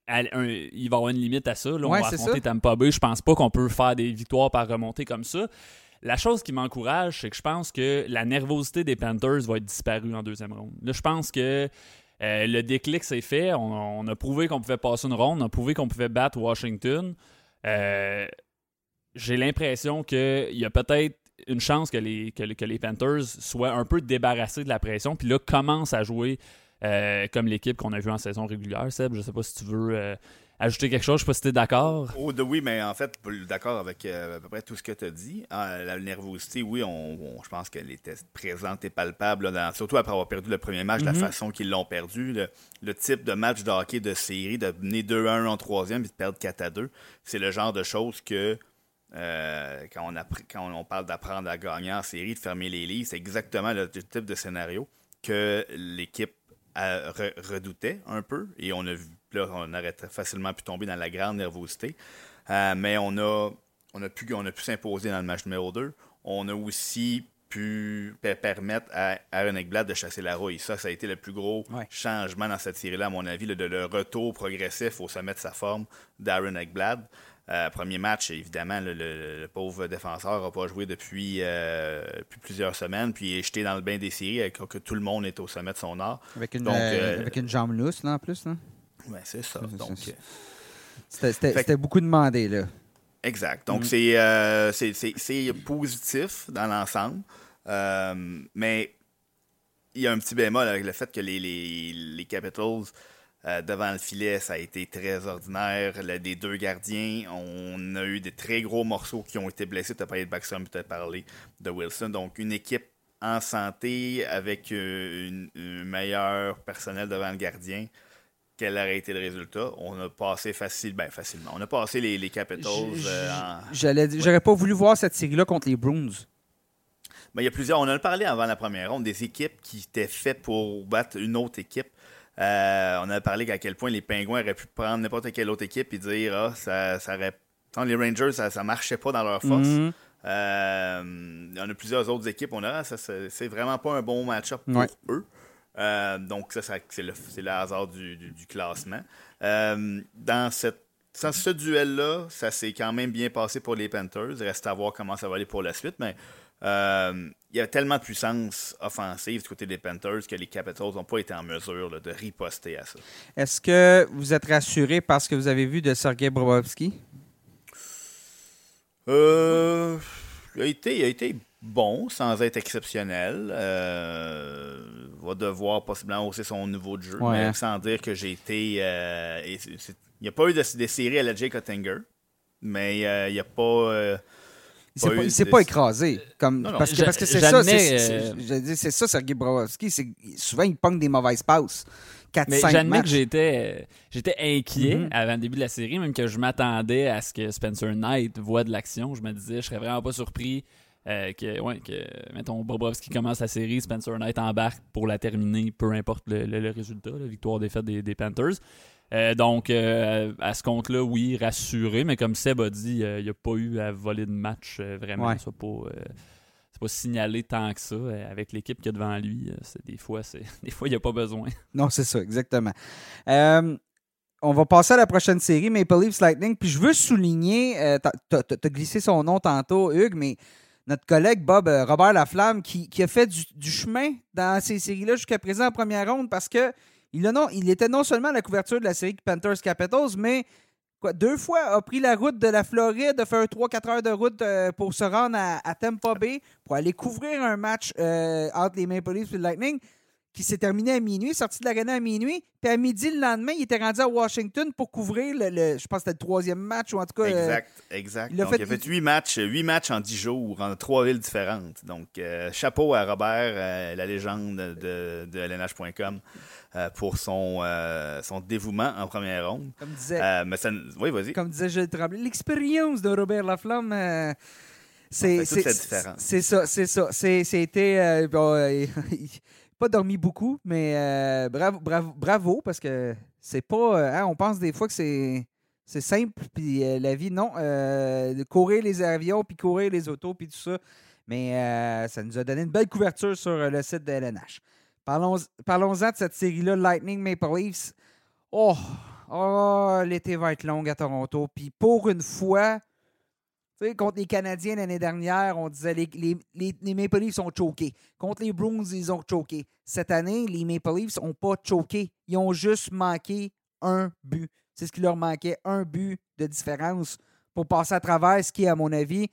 il va y avoir une limite à ça. Là, on va affronter Tampa Bay. Je pense pas qu'on peut faire des victoires par remontée comme ça. La chose qui m'encourage, c'est que je pense que la nervosité des Panthers va être disparue en deuxième ronde. Là, je pense que euh, le déclic s'est fait. On, a prouvé qu'on pouvait passer une ronde. On a prouvé qu'on pouvait battre Washington. Euh, j'ai l'impression qu'il y a peut-être une chance que les, que, les Panthers soient un peu débarrassés de la pression, puis là, commencent à jouer euh, comme l'équipe qu'on a vu en saison régulière. Seb, je sais pas si tu veux euh, ajouter quelque chose, je sais pas si tu es d'accord. Oh, oui, mais en fait, d'accord avec euh, à peu près tout ce que tu as dit. Ah, la nervosité, oui, on, je pense qu'elle était présente et palpable, surtout après avoir perdu le premier match, la mhm. façon qu'ils l'ont perdu. Le, type de match de hockey de série, de mener 2-1 en troisième et de perdre 4 2, c'est le genre de choses que. quand, on quand on parle d'apprendre à gagner en série, de fermer les lits, c'est exactement le type de scénario que l'équipe redoutait un peu et on a vu, là, on aurait facilement pu tomber dans la grande nervosité. Euh, mais on a, on a pu, on a pu s'imposer dans le match numéro 2. On a aussi pu permettre à Aaron Ekblad de chasser la rouille. Ça, ça a été le plus gros changement dans cette série-là, à mon avis, le, le, retour progressif au sommet de sa forme d'Aaron Ekblad. Euh, premier match, évidemment, le, pauvre défenseur n'a pas joué depuis, euh, plusieurs semaines, puis il est jeté dans le bain des séries, alors que tout le monde est au sommet de son art. Avec une, euh, avec une jambe lousse, là, en plus. Oui, c'est ça. C'était beaucoup demandé, là. Exact. Donc, mm. c'est positif dans l'ensemble, mais il y a un petit bémol avec le fait que les, les, les Capitals euh, devant le filet, ça a été très ordinaire. des deux gardiens, on a eu des très gros morceaux qui ont été blessés. Tu as parlé de Backstrom, tu as parlé de Wilson. Donc, une équipe en santé avec euh, un meilleur personnel devant le gardien. Quel aurait été le résultat? On a passé facile, ben, facilement. On a passé les, les Capitals. Euh, j'aurais pas voulu voir cette série-là contre les Bruins. Ben, il y a plusieurs. On en a parlé avant la première ronde, des équipes qui étaient faites pour battre une autre équipe. Euh, on a parlé à quel point les Pingouins auraient pu prendre n'importe quelle autre équipe et dire ah, ça, ça aurait... les Rangers, ça, ne marchait pas dans leur force. Mhm. Euh, il y en a plusieurs autres équipes. On a, ça, c'est vraiment pas un bon match-up pour eux. Euh, donc, ça, c'est le, le, hasard du, classement. dans cette ce duel-là, ça s'est quand même bien passé pour les Panthers. Il reste à voir comment ça va aller pour la suite. Mais euh, il y a tellement de puissance offensive du côté des Panthers que les Capitals n'ont pas été en mesure de riposter à ça. Est-ce que vous êtes rassuré parce que vous avez vu de Sergei Bobrovski? Euh, il, a été, a été bon, sans être exceptionnel. Euh, va devoir possiblement hausser son niveau de jeu, mais sans dire que j'ai été. Euh, il n'y a pas eu de, séries à la Jake Ottinger, mais il n'y a pas il s'est pas, écrasé. Comme, parce, que, parce que c'est ça, c'est ça, Sergei Brovski. Souvent, il pogne des mauvaises passes. 4, Mais j'admets que j'étais, j'étais inquiet mm-hmm. avant le début de la série, même que je m'attendais à ce que Spencer Knight voit de l'action. Je me disais, je serais vraiment pas surpris euh, que, ouais, que, mettons, Bobrovski commence la série, Spencer Knight embarque pour la terminer, peu importe le, résultat, la victoire-défaite des, des Panthers. Euh, donc, euh, à ce compte-là, oui, rassuré, mais comme Seb a dit, euh, il n'y a pas eu à voler de match vraiment. C'est pas, pas signalé tant que ça avec l'équipe qui est devant lui. des fois, des fois, il n'y a pas besoin. Non, c'est ça, exactement. on va passer à la prochaine série, Maple Leafs Lightning. Puis je veux souligner, tu as, glissé son nom tantôt, Hugues, mais notre collègue Bob Robert Laflamme qui, qui a fait du, du chemin dans ces séries-là jusqu'à présent en première ronde parce que il, était non seulement à la couverture de la série Panthers Capitals, mais deux fois a pris la route de la Floride, a fait un 3-4 heures de route euh, pour se rendre à, à Tampa Bay pour aller couvrir un match euh, entre les Maple Leafs et le Lightning qui s'est terminé à minuit, sorti de l'aréna à minuit. Puis à midi le lendemain, il était rendu à Washington pour couvrir le, le- je pense que c'était le troisième match ou en tout cas. euh, Exact, exact. il a Donc, fait- il a fait huit matchs, huit matchs en dix jours en trois villes différentes. Donc, euh, chapeau à Robert, euh, la légende de, de LNH.com, euh, pour son, son dévouement en première ronde. comme disait, mais ça, oui, vas-y. comme disait Gilles Tremblay, l'expérience de Robert Laflamme. c'est Ça c'est- ça, c'est ça. C'est- C'était. pas dormi beaucoup, mais euh, bravo, bravo, bravo, parce que c'est pas. euh, hein, on pense des fois que c'est. C'est simple, puis euh, la vie, non. de courir les avions, puis courir les autos, puis tout ça. Mais ça nous a donné une belle couverture sur le site de LNH. Parlons- Parlons-en de cette série-là, Lightning Maple Leafs. Oh, oh l'été va être long à Toronto. Puis pour une fois, contre les Canadiens l'année dernière, on disait les, les, les, Maple Leafs sont choqués. Contre les Bruins, ils ont choqué. Cette année, les Maple Leafs n'ont pas choqué. Ils ont juste manqué un but. C'est ce qui leur manquait, un but de différence pour passer à travers, ce qui est, à mon avis,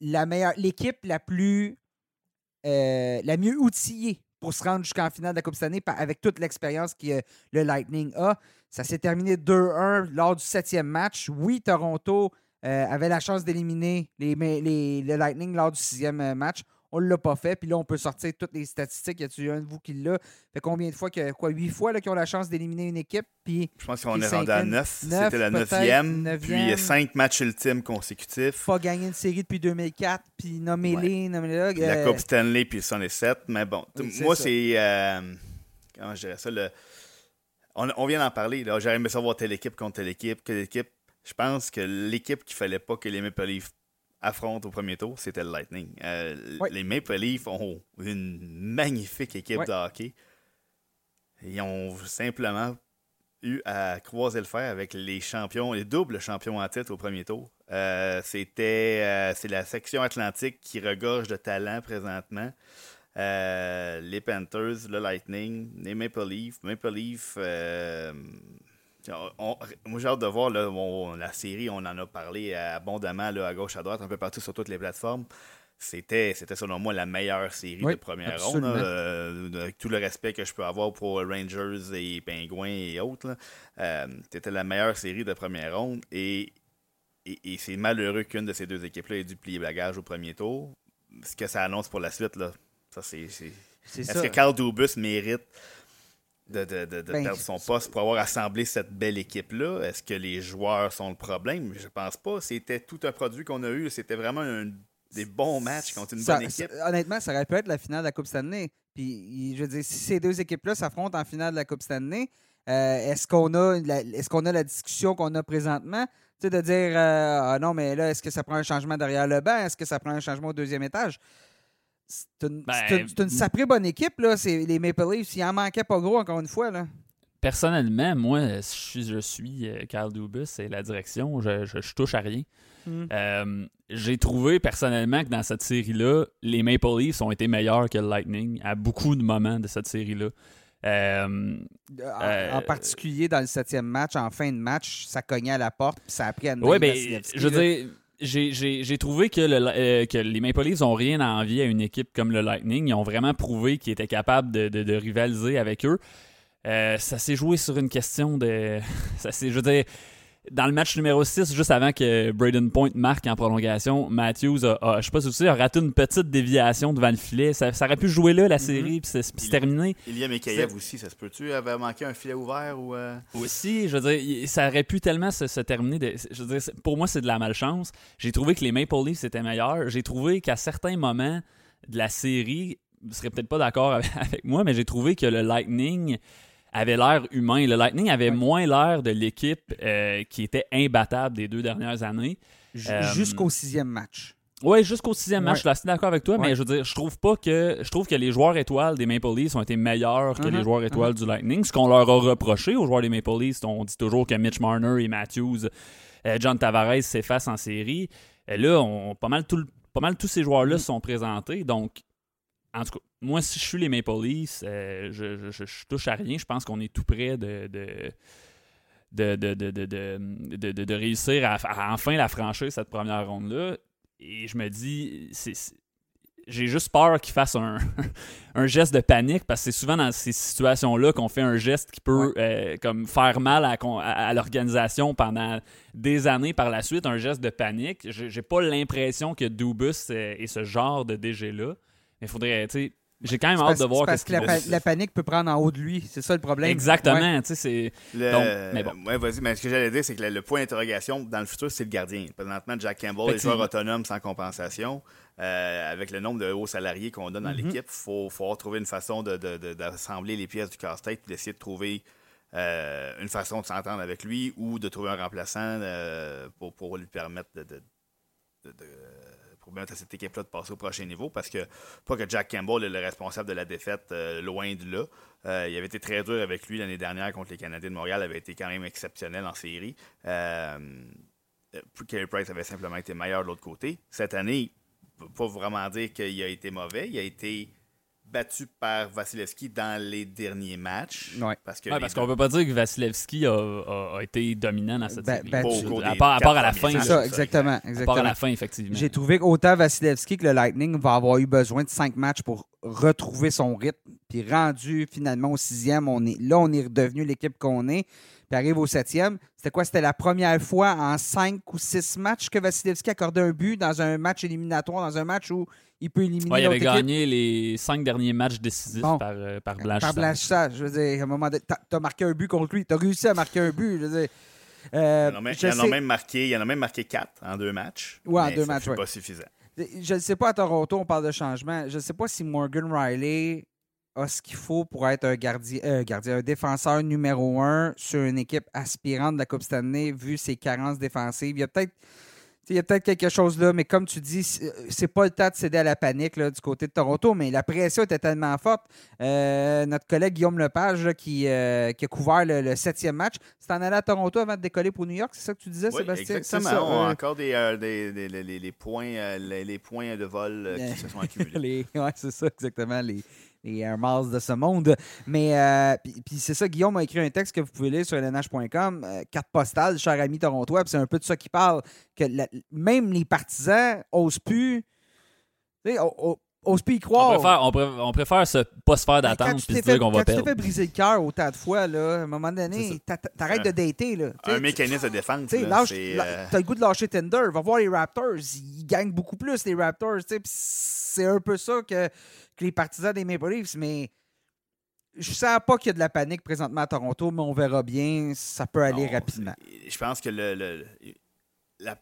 la meilleure, l'équipe la plus, euh, la mieux outillée pour se rendre jusqu'en finale de la Coupe cette année avec toute l'expérience que le Lightning a. Ça s'est terminé 2-1 lors du septième match. Oui, Toronto euh, avait la chance d'éliminer les, les- les- le Lightning lors du sixième euh, match. On ne l'a pas fait. Puis là, on peut sortir toutes les statistiques. Y a-t-il un de vous qui l'a? Fait combien de fois, que, quoi, huit fois là, qu'ils ont la chance d'éliminer une équipe? Puis Je pense qu'on est rendu à neuf. C'était la neuvième. neuvième. Puis cinq matchs ultimes consécutifs. pas gagné une série depuis 2004. Puis nommez-les, nommez-les. Puis la euh, Coupe Stanley, puis ça, on est sept. Mais bon, Oui, moi, c'est. euh, comment je dirais ça? Le, on, on vient d'en parler. J'aurais aimé savoir telle équipe contre telle équipe. Quelle équipe. Je pense que l'équipe qu'il fallait pas que les Maple Leafs affrontent au premier tour, c'était le Lightning. Euh, Oui. Les Maple Leafs ont une magnifique équipe Oui. de hockey. Ils ont simplement eu à croiser le fer avec les champions, les doubles champions en titre au premier tour. Euh, c'était euh, c'est la section atlantique qui regorge de talent présentement. Euh, les Panthers, le Lightning, les Maple Leafs. Maple Leafs, on- on- moi j'ai hâte de voir là, on- la série, on en a parlé abondamment là, à gauche, à droite, un peu partout sur toutes les plateformes. C'était, c'était selon moi la meilleure série Oui, de première ronde. euh, avec tout le respect que je peux avoir pour Rangers et Penguins et autres. Euh, c'était la meilleure série de première ronde. Et, et, et c'est malheureux qu'une de ces deux équipes-là ait dû plier bagage au premier tour. Ce que ça annonce pour la suite, là, ça c'est. c'est- c'est Est-ce ça. que Carl Dubus mérite de, de, de, de Ben, perdre son poste pour avoir assemblé cette belle équipe-là? Est-ce que les joueurs sont le problème? Je pense pas. C'était tout un produit qu'on a eu. C'était vraiment un- des bons matchs contre une Ça- bonne équipe. ça- honnêtement, ça aurait pu être la finale de la Coupe Stanley. Puis, je veux dire, si ces deux équipes-là s'affrontent en finale de la Coupe Stanley, euh, est-ce qu'on a, qu'on a la discussion qu'on a présentement? Tu sais, de dire, euh, ah non, mais là, est-ce que ça prend un changement derrière le banc? Est-ce que ça prend un changement au deuxième étage? C'est une, Ben, une- une sacrée bonne équipe, là. Les Maple Leafs. Il en manquait pas gros, encore une fois, là. Personnellement, moi, je suis Carl Dubus et la direction, je, je, je touche à rien. Mm. Euh, J'ai trouvé personnellement que dans cette série-là, les Maple Leafs ont été meilleurs que le Lightning à beaucoup de moments de cette série-là. Euh, En, Euh, en particulier dans le septième match, en fin de match, ça cognait à la porte, puis ça a pris à Oui, ben, je veux dire, j'ai- trouvé que, le, euh, que les Maple Leafs ont rien à envier à une équipe comme le Lightning. Ils ont vraiment prouvé qu'ils étaient capables de, rivaliser avec eux. Euh, ça s'est joué sur une question de. ça je veux dire, dans le match numéro 6, juste avant que Braden Point marque en prolongation, Matthews a, a- je sais pas si vous savez, a raté une petite déviation devant le filet. Ça, ça aurait pu jouer là, la série, puis c'est puis c'est Il- terminé. Ilya Mikheyev aussi, ça se peut-tu? avait manqué un filet ouvert ou. euh, Aussi, je veux dire, ça aurait pu tellement se, se terminer. De, je veux dire, pour moi, c'est de la malchance. J'ai trouvé que les Maple Leafs étaient meilleurs. J'ai trouvé qu'à certains moments de la série, vous serez peut-être pas d'accord avec moi, mais j'ai trouvé que le Lightning avait l'air humain. Le Lightning avait Ouais. moins l'air de l'équipe euh, qui était imbattable des deux dernières années. Euh, Jusqu'au sixième match. Oui, jusqu'au sixième match, Ouais. je suis assez d'accord avec toi, Ouais. mais je veux dire, je trouve pas que je trouve que les joueurs étoiles des Maple Leafs ont été meilleurs que les Mhm, joueurs étoiles du Lightning. Ce qu'on leur a reproché aux joueurs des Maple Leafs, on dit toujours que Mitch Marner et Matthews, euh, John Tavares s'effacent en série. Euh, là, on, pas mal tout pas mal tous ces joueurs-là Mhm. sont présentés, donc en tout cas, moi, si je suis les Maple Leafs, euh, je, je- je- je touche à rien. Je pense qu'on est tout près de, de, de, de, de, de, réussir à, à enfin la franchir, cette première ronde-là. Et je me dis, j'ai juste peur qu'il fasse un, un geste de panique parce que c'est souvent dans ces situations-là qu'on fait un geste qui peut euh, comme faire mal à, à- à l'organisation pendant des années par la suite, un geste de panique. J'ai pas l'impression que Dubus euh, est ce genre de DG-là. Mais il faudrait, tu sais, j'ai quand même hâte parce, de voir parce que la, pa- panique peut prendre en haut de lui. C'est ça le problème. Exactement, Ouais. tu sais, c'est... Le- mais bon. ouais, vas-y, mais ce que j'allais dire, c'est que le, le point d'interrogation dans le futur, c'est le gardien. Présentement, Jack Campbell est Effectivement. joueur autonome sans compensation. Euh, avec le nombre de hauts salariés qu'on donne dans Mm-hmm. l'équipe, il faut, faut trouver une façon de- de- de- d'assembler les pièces du casse-tête et d'essayer de trouver euh, une façon de s'entendre avec lui ou de trouver un remplaçant euh, pour, pour lui permettre de, de- de- de- pour permettre à cette équipe-là de passer au prochain niveau parce que pas que Jack Campbell est le responsable de la défaite euh, loin de là. Euh, il avait été très dur avec lui l'année dernière contre les Canadiens de Montréal, avait été quand même exceptionnel en série. Euh, Carey Price avait simplement été meilleur de l'autre côté. Cette année, pas vraiment dire qu'il a été mauvais. Il a été battu par Vasilevski dans les derniers matchs. Ouais. Parce Ouais, qu'on peut pas dire que Vasilevski a, a- a été dominant dans cette Ben- série. ben, à part, à part à la fin. C'est ça, ça, exactement. À part à exactement. la fin, effectivement. J'ai trouvé qu'autant Vasilevski que le Lightning va avoir eu besoin de cinq matchs pour retrouver son rythme. Puis rendu finalement au sixième, on est, là, on est redevenu l'équipe qu'on est. Puis arrive au septième. C'était quoi? C'était la première fois en cinq ou six matchs que Vasilevski accordait un but dans un match éliminatoire, dans un match où il peut éliminer Ouais, il avait équipe. gagné les cinq derniers matchs décisifs Bon. par, euh, par Par blanchissage. blanchissage. Je veux dire, à un moment donné, t'as as marqué un but contre lui. T'as réussi à marquer un but. Je veux dire. Euh, Il y en a même, je il y en a sais- même marqué, il y en a même marqué quatre en deux matchs. Ouais, en deux ça matchs, fut ouais. pas suffisant. Je ne sais pas, à Toronto, on parle de changement. Je ne sais pas si Morgan Riley a ce qu'il faut pour être un gardien, euh, gardien, un défenseur numéro un sur une équipe aspirante de la Coupe Stanley, vu ses carences défensives. Il y a peut-être. Il y a peut-être quelque chose là, mais comme tu dis, c'est c'est pas le temps de céder à la panique là, du côté de Toronto, mais la pression était tellement forte. Euh, notre collègue Guillaume Lepage, là, qui, euh, qui a couvert le, le septième match, c'est en allé à Toronto avant de décoller pour New York, c'est ça que tu disais, Oui, Sébastien? exactement. C'est ça, On a euh, encore des, euh, des- des- les, points, euh, les, les points de vol euh, Euh, qui se sont accumulés. ouais, c'est ça, exactement. Les, les Air Miles de ce monde. Mais, euh, puis, c'est ça, Guillaume a écrit un texte que vous pouvez lire sur lnh.com, euh, carte postale, cher ami torontois, c'est un peu de ça qu'il parle, que même les partisans osent plus, o- o- osent plus y On croire. préfère, on, pré- on préfère se, pas se faire d'attente tu puis se dire fait- qu'on va quand tu t'es perdre. fait briser le cœur autant de fois, là, à un moment donné, t'arrêtes de dater. Là. Un mécanisme de défense. euh, t'as le goût de lâcher Tinder, va voir les Raptors, ils gagnent beaucoup plus les Raptors, c'est un peu ça que, que les partisans des Maple Leafs, mais je sens pas qu'il y a de la panique présentement à Toronto, mais on verra bien, ça peut aller non, rapidement. Je pense que le- la,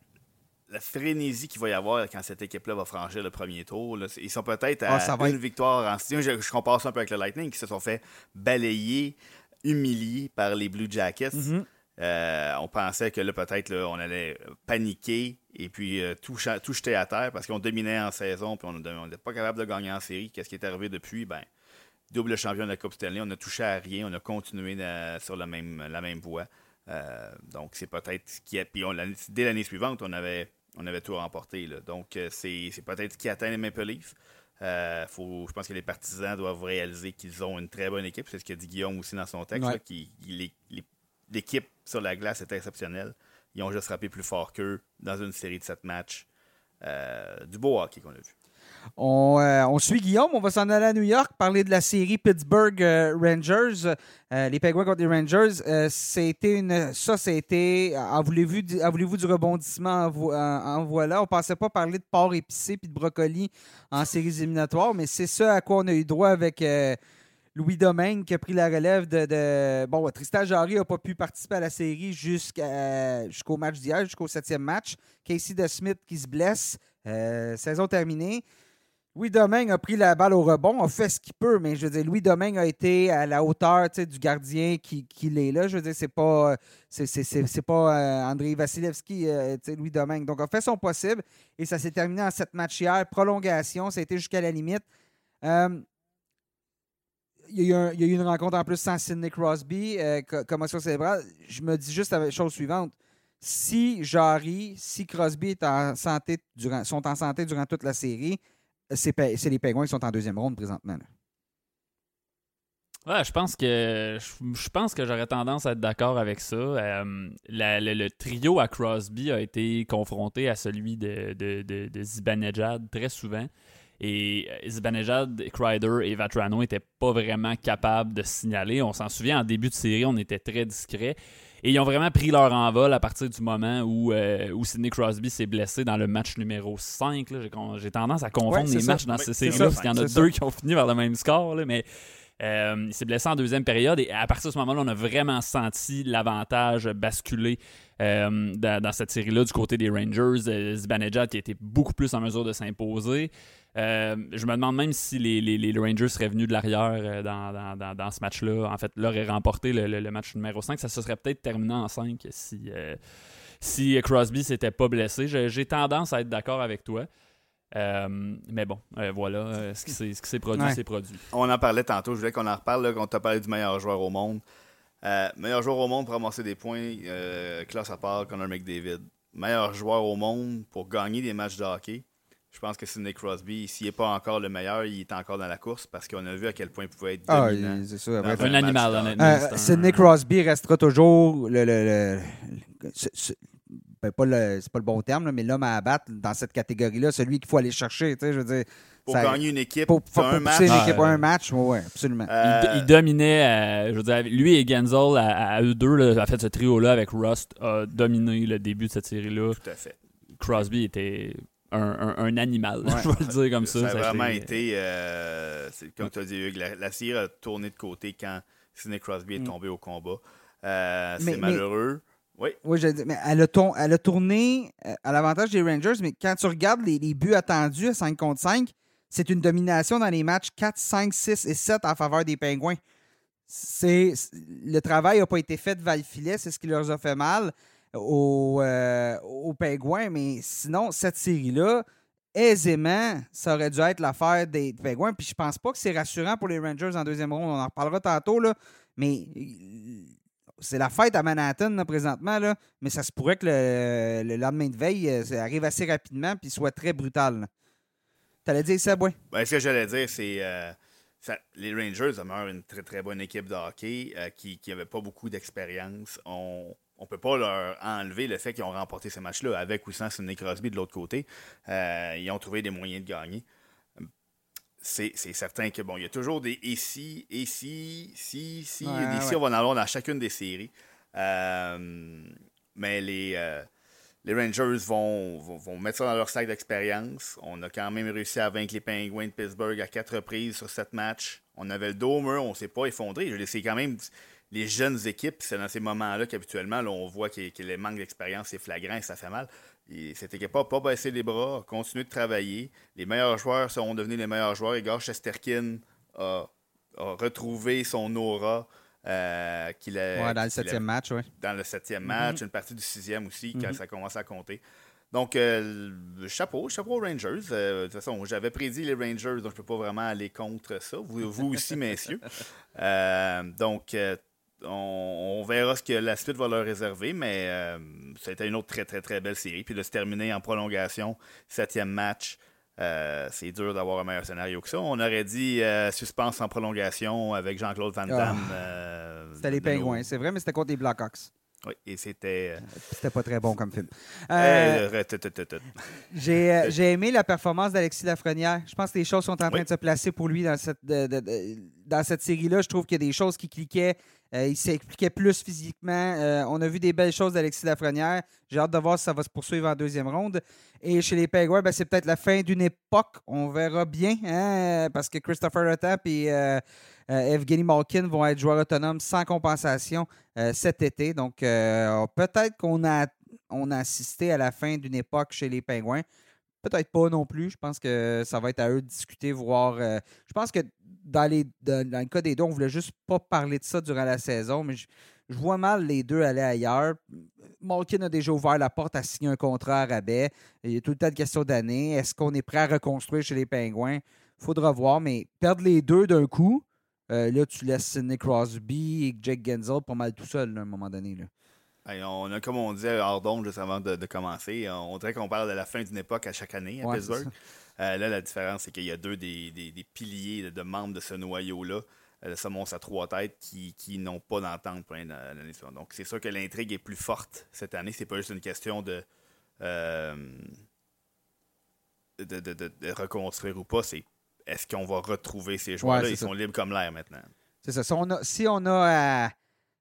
la frénésie qu'il va y avoir quand cette équipe-là va franchir le premier tour, là, ils sont peut-être à Ah, va une être- victoire en série. Je, je compare ça un peu avec le Lightning qui se sont fait balayer, humilier par les Blue Jackets. Mhm. Euh, on pensait que là, peut-être, on allait paniquer et puis euh, tout, jeter à terre parce qu'on dominait en saison puis on n'était pas capable de gagner en série. Qu'est-ce qui est arrivé depuis? Ben, double champion de la Coupe Stanley, on a touché à rien, on a continué sur la même, la même voie. Euh, donc, c'est peut-être ce qui a. Puis, on, dès l'année suivante, on avait, on avait tout remporté. là. Donc, euh, c'est peut-être ce qui atteint les Maple Leafs. Euh, faut, je pense que les partisans doivent réaliser qu'ils ont une très bonne équipe. C'est ce que dit Guillaume aussi dans son texte. Ouais. L'équipe sur la glace est exceptionnelle. Ils ont juste frappé plus fort qu'eux dans une série de sept matchs. Euh, du beau hockey qu'on a vu. On, euh, on suit Guillaume, on va s'en aller à New York, parler de la série Pittsburgh euh, Rangers, euh, les Penguins contre les Rangers. C'était une, ça, c'était. En voulez-vous, voulez-vous du rebondissement en, vo- en- en voilà? On pensait pas parler de porc épicé puis de brocoli en séries éliminatoires, mais c'est ça à quoi on a eu droit avec Louis Domingue qui a pris la relève de. bon, Tristan Jarry n'a pas pu participer à la série jusqu'au match d'hier, jusqu'au septième match. Casey DeSmith qui se blesse. Saison terminée. Louis Domingue a pris la balle au rebond, a fait ce qu'il peut, mais je veux dire, Louis Domingue a été à la hauteur du gardien qui, est là. Je veux dire, c'est pas, c'est, pas euh, Andrei Vasilevski, euh, Louis Domingue. Donc, a fait son possible et ça s'est terminé en sept matchs hier. Prolongation, ça a été jusqu'à la limite. Euh, il y, a eu une rencontre en plus sans Sidney Crosby, co- commotion cérébrale. Je me dis juste la chose suivante. Si Jarry, si Crosby est en santé durant, sont en santé durant toute la série, c'est, les Penguins qui sont en deuxième ronde présentement. Ouais, je pense que je, pense que j'aurais tendance à être d'accord avec ça. Euh, le, trio à Crosby a été confronté à celui de, de, de, Zibanejad très souvent. Et euh, Zibanejad, Kreider et Vatrano n'étaient pas vraiment capables de signaler. On s'en souvient, en début de série, on était très discret. Et ils ont vraiment pris leur envol à partir du moment où, euh, où Sidney Crosby s'est blessé dans le match numéro 5. là. J'ai tendance à confondre Ouais, les ça. matchs dans ces séries-là parce qu'il y en a deux ça. qui ont fini vers le même score. là, mais euh, il s'est blessé en deuxième période et à partir de ce moment-là, on a vraiment senti l'avantage basculer euh, dans, dans cette série-là du côté des Rangers. Zibanejad qui été beaucoup plus en mesure de s'imposer. Euh, je me demande même si les, les- les Rangers seraient venus de l'arrière euh, dans, dans- dans- dans ce match-là. En fait, là, auraient remporté le, le- le match numéro 5. Ça se serait peut-être terminé en 5 si, euh, si Crosby s'était pas blessé. J'ai tendance à être d'accord avec toi. Euh, mais bon, euh, voilà, euh, ce qui s'est ce qui s'est produit, Ouais. c'est produit. On en parlait tantôt, je voulais qu'on en reparle, là, qu'on t'a parlé du meilleur joueur au monde. Euh, meilleur joueur au monde pour ramasser des points, euh, classe à part, Connor McDavid. Meilleur joueur au monde pour gagner des matchs de hockey. Je pense que Sidney Crosby, s'il n'est pas encore le meilleur, il est encore dans la course parce qu'on a vu à quel point il pouvait être Ah, dominant. il- c'est ça. Bref. un animal, honnêtement. Euh, Sidney Crosby restera toujours le. le- le- le- ce- ce- ben, pas le- c'est pas le bon terme, là, mais l'homme à abattre dans cette catégorie-là, celui qu'il faut aller chercher. tu sais, Je veux dire, Pour ça- gagner une équipe, pour, pour, pour un pousser match. une équipe Ah, à un match, oui, absolument. euh, Il, il dominait, euh, je veux dire, lui et Genzel, à, à eux deux, là, en fait, ce trio-là avec Rust a dominé le début de cette série-là. Tout à fait. Crosby était un, un- un animal, Ouais. je vais le dire comme ça. Ça a vraiment été- euh, c'est comme tu as dit, Hugues, la, la série a tourné de côté quand Sidney Crosby est Mm. tombé au combat. Euh, c'est mais- malheureux. Oui, Oui, je dis, mais elle a, elle a tourné euh, à l'avantage des Rangers, mais quand tu regardes les, les buts attendus à 5 contre 5, c'est une domination dans les matchs 4, 5, 6 et 7 en faveur des Pingouins. C'est, c'est- le travail n'a pas été fait de Val-Filet, c'est ce qui leur a fait mal aux, euh, mais sinon, cette série-là, aisément, ça aurait dû être l'affaire des Pingouins. Puis je pense pas que c'est rassurant pour les Rangers en deuxième ronde. On en reparlera tantôt, là, mais euh, c'est la fête à Manhattan là, présentement, là, mais ça se pourrait que le, le lendemain de veille, euh, ça arrive assez rapidement puis soit très brutal. Tu allais dire ça, ouais. Ben, ce que j'allais dire, c'est euh, les Rangers demeurent une très très bonne équipe de hockey euh, qui n'avait pas beaucoup d'expérience. On ne peut pas leur enlever le fait qu'ils ont remporté ces matchs-là avec ou sans Sidney Crosby de l'autre côté. Euh, ils ont trouvé des moyens de gagner. C'est certain que bon, il y a toujours des ici, ici, si, si, Ouais, et des si, ouais. on va en avoir dans chacune des séries. Euh, mais les, euh, les Rangers vont, vont, vont mettre ça dans leur sac d'expérience. On a quand même réussi à vaincre les Penguins de Pittsburgh à quatre reprises sur sept matchs. On avait le mur, on ne s'est pas effondré. Je C'est quand même les jeunes équipes, c'est dans ces moments-là qu'habituellement, on voit que, que le manque d'expérience est flagrant et ça fait mal. Et cette équipe n'a pas baissé les bras, a continué de travailler. Les meilleurs joueurs sont devenus les meilleurs joueurs. Igor Shesterkin a, a retrouvé son aura. euh, qu'il a- Ouais, dans le septième match, oui. dans le septième match, une partie du sixième aussi, quand Mhm. ça commence à compter. Donc, euh, chapeau, chapeau aux Rangers. Euh, de toute façon, j'avais prédit les Rangers, donc je ne peux pas vraiment aller contre ça. Vous, vous aussi, messieurs. Euh, donc, on, on verra ce que la suite va leur réserver, mais euh, été une autre très, très, très belle série. Puis de se terminer en prolongation, septième match. euh, c'est dur d'avoir un meilleur scénario que ça. On aurait dit euh, suspense en prolongation avec Jean-Claude Van Damme. Ah. C'était les nos- Pingouins, c'est vrai, mais c'était contre les Blackhawks. Oui, et c'était. C'était pas très bon comme film. Euh. J'ai aimé la performance d'Alexis Lafrenière. Je pense que les choses sont en train Oui. de se placer pour lui dans cette, de- de- de- dans cette série-là. Je trouve qu'il y a des choses qui cliquaient. Euh, il s'expliquait plus physiquement. Euh, on a vu des belles choses d'Alexis Lafrenière. J'ai hâte de voir si ça va se poursuivre en deuxième ronde. Et chez les Penguins, ben, c'est peut-être la fin d'une époque. On verra bien, hein, parce que Christopher Ruttap et euh, euh, Evgeny Malkin vont être joueurs autonomes sans compensation cet été. Donc, peut-être qu'on a, on a assisté à la fin d'une époque chez les Penguins. Peut-être pas non plus. Je pense que ça va être à eux de discuter, voir. euh, je pense que dans, dans, le cas des deux, on voulait juste pas parler de ça durant la saison, mais je, vois mal les deux aller ailleurs. Malkin a déjà ouvert la porte à signer un contrat à rabais. Il y a tout le temps de question d'année. Est-ce qu'on est prêt à reconstruire chez les Pingouins? Faudra voir, mais perdre les deux d'un coup, euh, là, tu laisses Sidney Crosby et Jake Genzel pas mal tout seul à un moment donné. Hey, on a, comme on disait hors d'onde juste avant de, de commencer, on dirait qu'on parle de la fin d'une époque à chaque année à Ouais, Pittsburgh. Euh, là, la différence, c'est qu'il y a deux des, des- des piliers de, de membres de ce noyau-là. euh, ce monstre à trois têtes qui, qui n'ont pas d'entente pour l'année suivante. Donc, c'est sûr que l'intrigue est plus forte cette année. C'est pas juste une question de, euh, de, de, reconstruire ou pas. C'est est-ce qu'on va retrouver ces joueurs-là? Ouais, Ils ça. sont libres comme l'air maintenant. C'est ça. Si on a, si on a à,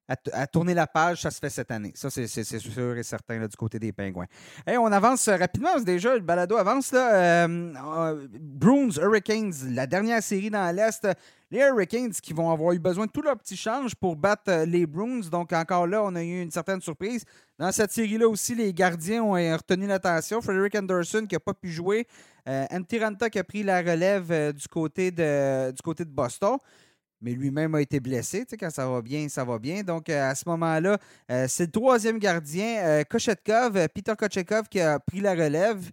à tourner la page, ça se fait cette année. Ça, c'est sûr et certain du côté des Pingouins. Hey, on avance euh, rapidement, déjà, le balado avance. Là. Euh, euh, Bruins, Hurricanes, la dernière série dans l'Est. Les Hurricanes qui vont avoir eu besoin de tout leur petit change pour battre les Bruins. Donc, encore là, on a eu une certaine surprise. Dans cette série-là aussi, les gardiens ont retenu l'attention. Frederick Anderson qui n'a pas pu jouer. Euh, Antti Ranta qui a pris la relève du, côté de, du côté de Boston. Mais lui-même a été blessé. Quand ça va bien, ça va bien. Donc, euh, à ce moment-là, euh, c'est le troisième gardien, euh, euh, Peter Kochetkov, qui a pris la relève.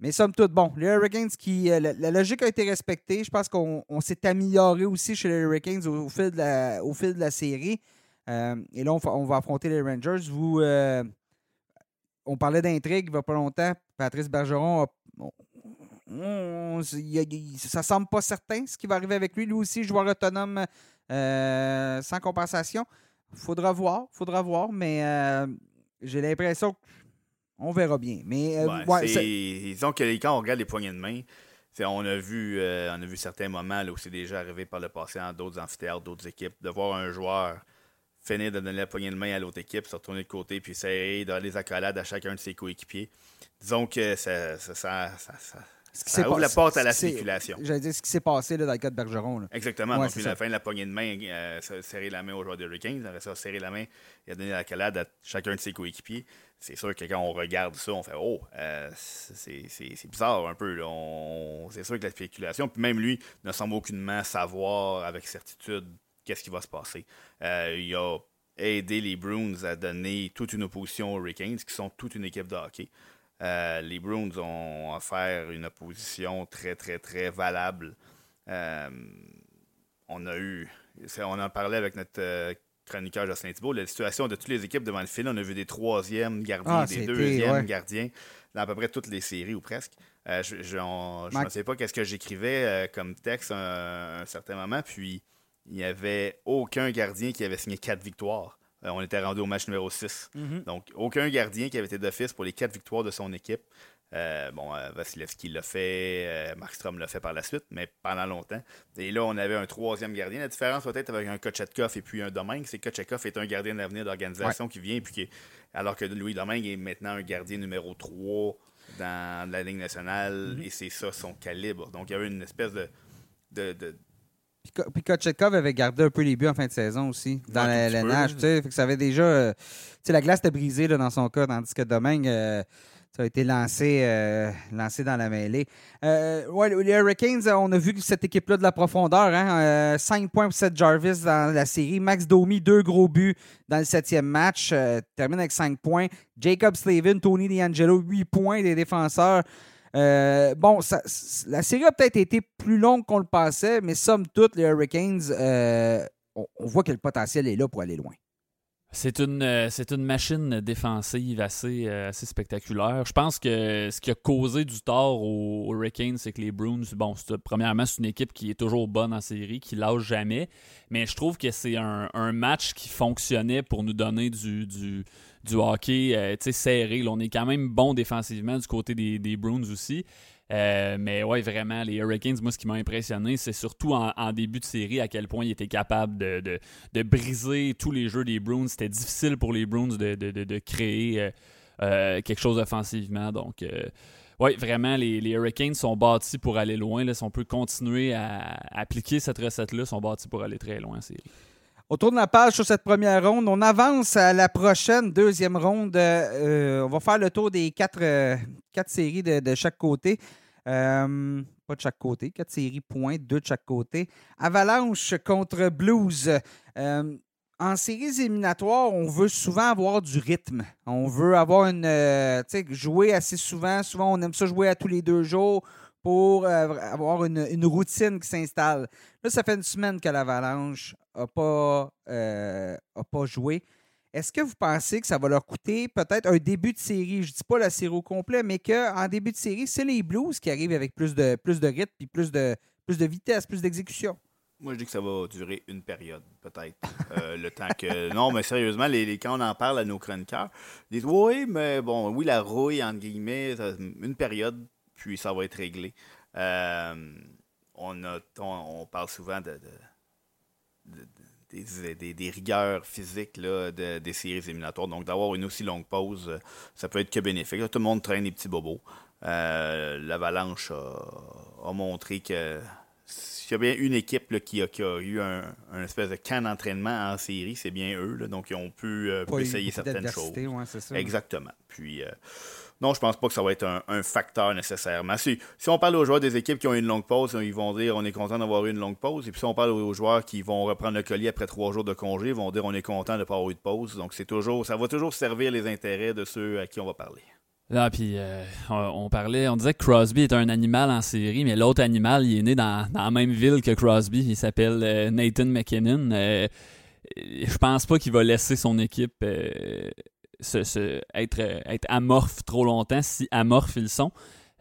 Mais somme toute, bon, les Hurricanes, qui, la, logique a été respectée. Je pense qu'on on s'est amélioré aussi chez les Hurricanes au, fil, de la, au fil de la série. Et là, on, on va affronter les Rangers. Vous, on parlait d'intrigue il n'y a pas longtemps. Patrice Bergeron a- on- il ça semble pas certain ce qui va arriver avec lui. Lui aussi, joueur autonome euh, sans compensation. Faudra voir, faudra voir, mais euh, j'ai l'impression qu'on verra bien. Mais euh, Ouais, ouais, disons que les- quand on regarde les poignées de main, on a vu on a vu certains moments là, où c'est déjà arrivé par le passé dans d'autres amphithéâtres, d'autres équipes, de voir un joueur finir de donner la poignée de main à l'autre équipe, se retourner de côté, puis essayer de des accolades à chacun de ses coéquipiers. Disons que ça, ça, ça, ça- ça- ce qui ça ouvre la porte à la spéculation. J'allais dire ce qui s'est passé là, dans le cas de Bergeron. là. Exactement. Ouais, donc, puis ça. la fin de la poignée de main, euh, se- serrer la main au joueur des Hurricanes, après ça, serrer la main et a donné la calade à chacun de ses coéquipiers. C'est sûr que quand on regarde ça, on fait Oh, euh, c'est bizarre un peu. C'est sûr que la spéculation, puis même lui ne semble aucunement savoir avec certitude qu'est-ce qui va se passer. Euh, il a aidé les Bruins à donner toute une opposition aux Hurricanes, qui sont toute une équipe de hockey. Euh, les Bruins ont offert une opposition très, très, très valable. Euh, on a eu, on en parlait avec notre euh, chroniqueur Jocelyn Thibault, la situation de toutes les équipes devant le fil. On a vu des troisièmes gardiens, Ah, des deuxièmes ouais. gardiens dans à peu près toutes les séries ou presque. Euh, je ne sais pas qu'est-ce que j'écrivais comme texte à un, un certain moment, puis il n'y avait aucun gardien qui avait signé quatre victoires. Euh, on était rendu au match numéro 6. Donc, aucun gardien qui avait été d'office pour les quatre victoires de son équipe. Euh, bon, euh, Vasilevski l'a fait, Markstrom l'a fait par la suite, mais pendant longtemps. Et là, on avait un troisième gardien. La différence peut-être avec un Kochetkov et puis un Domingue, c'est que Kochetkov est un gardien d'avenir d'organisation qui vient, puis qui est- alors que Louis Domingue est maintenant un gardien numéro 3 dans la Ligue nationale, et c'est ça son calibre. Donc, il y avait une espèce de. de, de- Puis Ko- Puis Kochetkov avait gardé un peu les buts en fin de saison aussi, dans Ouais, un la là. tu sais, fait que ça avait déjà. euh, tu sais, la glace était brisée là, dans son cas, tandis que Domingue, euh, ça a été lancé, euh, lancé dans la mêlée. Ouais, les Hurricanes, on a vu que cette équipe-là de la profondeur. Hein, 5 points pour Seth Jarvis dans la série. Max Domi, deux gros buts dans le septième match. termine avec 5 points. Jacob Slavin, Tony DeAngelo, 8 points des défenseurs. Euh, bon, la série a peut-être été plus longue qu'on le pensait, mais somme toute, les Hurricanes, euh, on, voit que le potentiel est là pour aller loin. C'est une, euh, c'est une machine défensive assez, assez spectaculaire. Je pense que ce qui a causé du tort aux, Hurricanes, c'est que les Bruins, bon, premièrement, c'est une équipe qui est toujours bonne en série, qui lâche jamais. Mais je trouve que c'est un, un match qui fonctionnait pour nous donner du, du, du hockey euh, serré. On est quand même bon défensivement du côté des, des Bruins aussi. Euh, mais ouais, vraiment, les Hurricanes, moi, ce qui m'a impressionné, c'est surtout en, début de série à quel point ils étaient capables de, de, briser tous les jeux des Bruins. C'était difficile pour les Bruins de, de, créer euh, euh, quelque chose offensivement. Donc, euh, ouais, vraiment, les, Hurricanes sont bâtis pour aller loin. Là, si on peut continuer à appliquer cette recette-là, sont bâtis pour aller très loin. On tourne la page sur cette première ronde. On avance à la prochaine deuxième ronde. Euh, on va faire le tour des quatre, euh, quatre séries de, de chaque côté. Euh, pas de chaque côté, quatre séries points, deux de chaque côté. Avalanche contre Blues. En séries éliminatoires, on veut souvent avoir du rythme. On veut avoir une. jouer assez souvent. Souvent, on aime ça jouer à tous les deux jours pour euh, avoir une, une routine qui s'installe. Là, ça fait une semaine que l'Avalanche n'a pas, euh, pas joué. Est-ce que vous pensez que ça va leur coûter peut-être un début de série? Je ne dis pas la série au complet, mais qu'en début de série, c'est les Blues qui arrivent avec plus de, plus de rythme puis plus de, plus de vitesse, plus d'exécution. Moi, je dis que ça va durer une période, peut-être. Euh, le temps que. Non, mais sérieusement, les, quand on en parle à nos chroniqueurs, ils disent Oui, mais bon, oui, la rouille, entre guillemets, une période, puis ça va être réglé. Euh, on, a, on, parle souvent de, des, rigueurs physiques là, des séries éliminatoires. Donc, d'avoir une aussi longue pause, ça peut être que bénéfique. tout le monde traîne des petits bobos. Euh, L'Avalanche a, montré que s'il y a bien une équipe qui, a, eu un, espèce de camp d'entraînement en série, c'est bien eux. donc, ils ont pu, euh, essayer certaines choses. Exactement. Puis, euh, non, je pense pas que ça va être un, facteur nécessairement. Si, si, on parle aux joueurs des équipes qui ont une longue pause, ils vont dire on est content d'avoir eu une longue pause. Et puis si on parle aux joueurs qui vont reprendre le collier après trois jours de congé, ils vont dire on est content de ne pas avoir eu de pause. Donc, c'est toujours, ça va toujours servir les intérêts de ceux à qui on va parler. Là, puis euh, on, parlait, on disait que Crosby est un animal en série, mais l'autre animal, il est né dans, la même ville que Crosby. Il s'appelle euh, Nathan McKinnon. Euh, je pense pas qu'il va laisser son équipe se, être, être amorphe trop longtemps, si amorphes ils sont.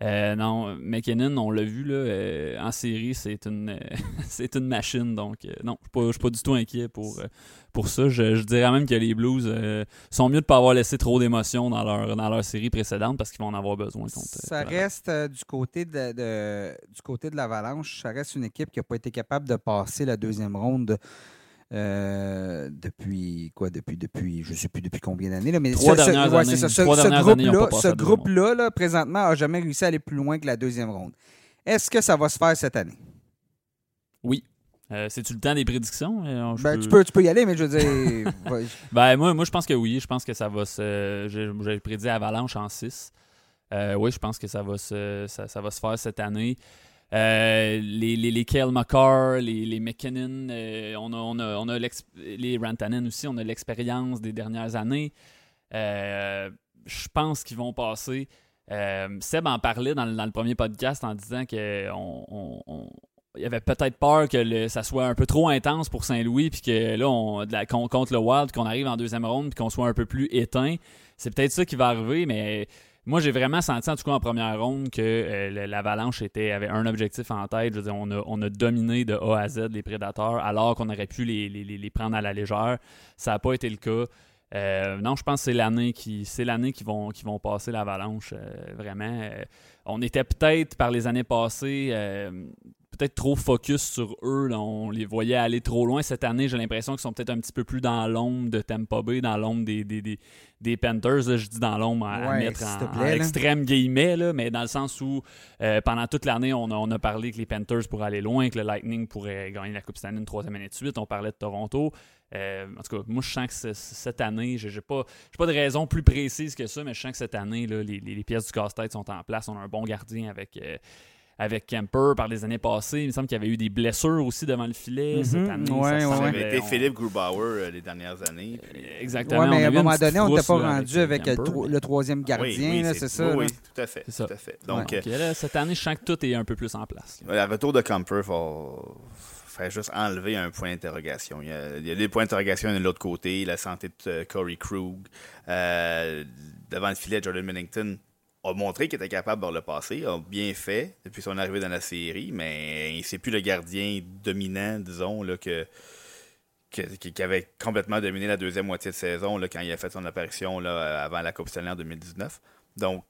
non, McKinnon, on l'a vu là, en série, c'est une, c'est une machine. Donc, non, je ne suis pas du tout inquiet pour, pour ça. Je, dirais même que les Blues euh, sont mieux de ne pas avoir laissé trop d'émotions dans leur, dans leur série précédente parce qu'ils vont en avoir besoin. Contre, ça reste euh, du côté de, du côté de l'Avalanche, ça reste une équipe qui n'a pas été capable de passer la deuxième ronde. Euh, depuis quoi? Depuis depuis je sais plus depuis combien d'années mais Trois dernières années. ce, groupe là, là, présentement a jamais réussi à aller plus loin que la deuxième ronde est-ce que ça va se faire cette année? Oui euh, c'est-tu le temps des prédictions? Euh, ben, tu, peux, tu peux y aller, mais je veux dire. ben, moi, moi, je pense que oui. Je pense que ça va se. J'ai prédit Avalanche en 6. Euh, oui, je pense que ça va se, ça, va se faire cette année. Les, les, les Kale McCarr, les, les McKinnon, on a, on a, on a les Rantanen aussi, on a l'expérience des dernières années. je pense qu'ils vont passer. Seb en parlait dans, dans, le premier podcast en disant qu'on on, avait peut-être peur que ça soit un peu trop intense pour Saint-Louis, puis que là, on, contre le Wild, qu'on arrive en deuxième ronde, puis qu'on soit un peu plus éteint. C'est peut-être ça qui va arriver, mais moi, j'ai vraiment senti, en tout cas en première ronde, que euh, l'Avalanche avait un objectif en tête. Je veux dire, on a, on a dominé de A à Z les prédateurs, alors qu'on aurait pu les, les, prendre à la légère. Ça n'a pas été le cas. Euh, non, je pense que c'est l'année qui c'est l'année qui vont qui vont passer l'avalanche euh, vraiment. on était peut-être par les années passées peut-être trop focus sur eux. On les voyait aller trop loin. Cette année, j'ai l'impression qu'ils sont peut-être un petit peu plus dans l'ombre de Tampa Bay, dans l'ombre des, des, des, Panthers. je dis dans l'ombre à, mettre en, extrême guillemets, là, mais dans le sens où euh, pendant toute l'année, on a, on a, parlé que les Panthers pourraient aller loin, que le Lightning pourrait gagner la Coupe Stanley une troisième année de suite. On parlait de Toronto. Euh, en tout cas, moi, je sens que cette année, je n'ai pas, pas de raison plus précise que ça, mais je sens que cette année, là, les, les, pièces du casse-tête sont en place. On a un bon gardien avec. Euh, avec Kemper par les années passées. Il me semble qu'il y avait eu des blessures aussi devant le filet mhm. cette année. Ouais, ça avait été Philippe Grubauer euh, les dernières années. Euh, exactement. mais à un moment donné, on n'était pas rendu avec, le, troisième gardien, c'est ça. Oui, tout à fait. Tout à fait. Donc, euh, cette année, je sens que tout est un peu plus en place. Le retour de Kemper, il faut faire juste enlever un point d'interrogation. Il, y a des points d'interrogation de l'autre côté, la santé de Corey Krug, devant le filet, Jordan Minnington a montré qu'il était capable de le passer, a bien fait depuis son arrivée dans la série, mais c'est plus le gardien dominant, disons, là, qui, avait complètement dominé la deuxième moitié de saison là, quand il a fait son apparition avant la Coupe Stanley en 2019. Donc,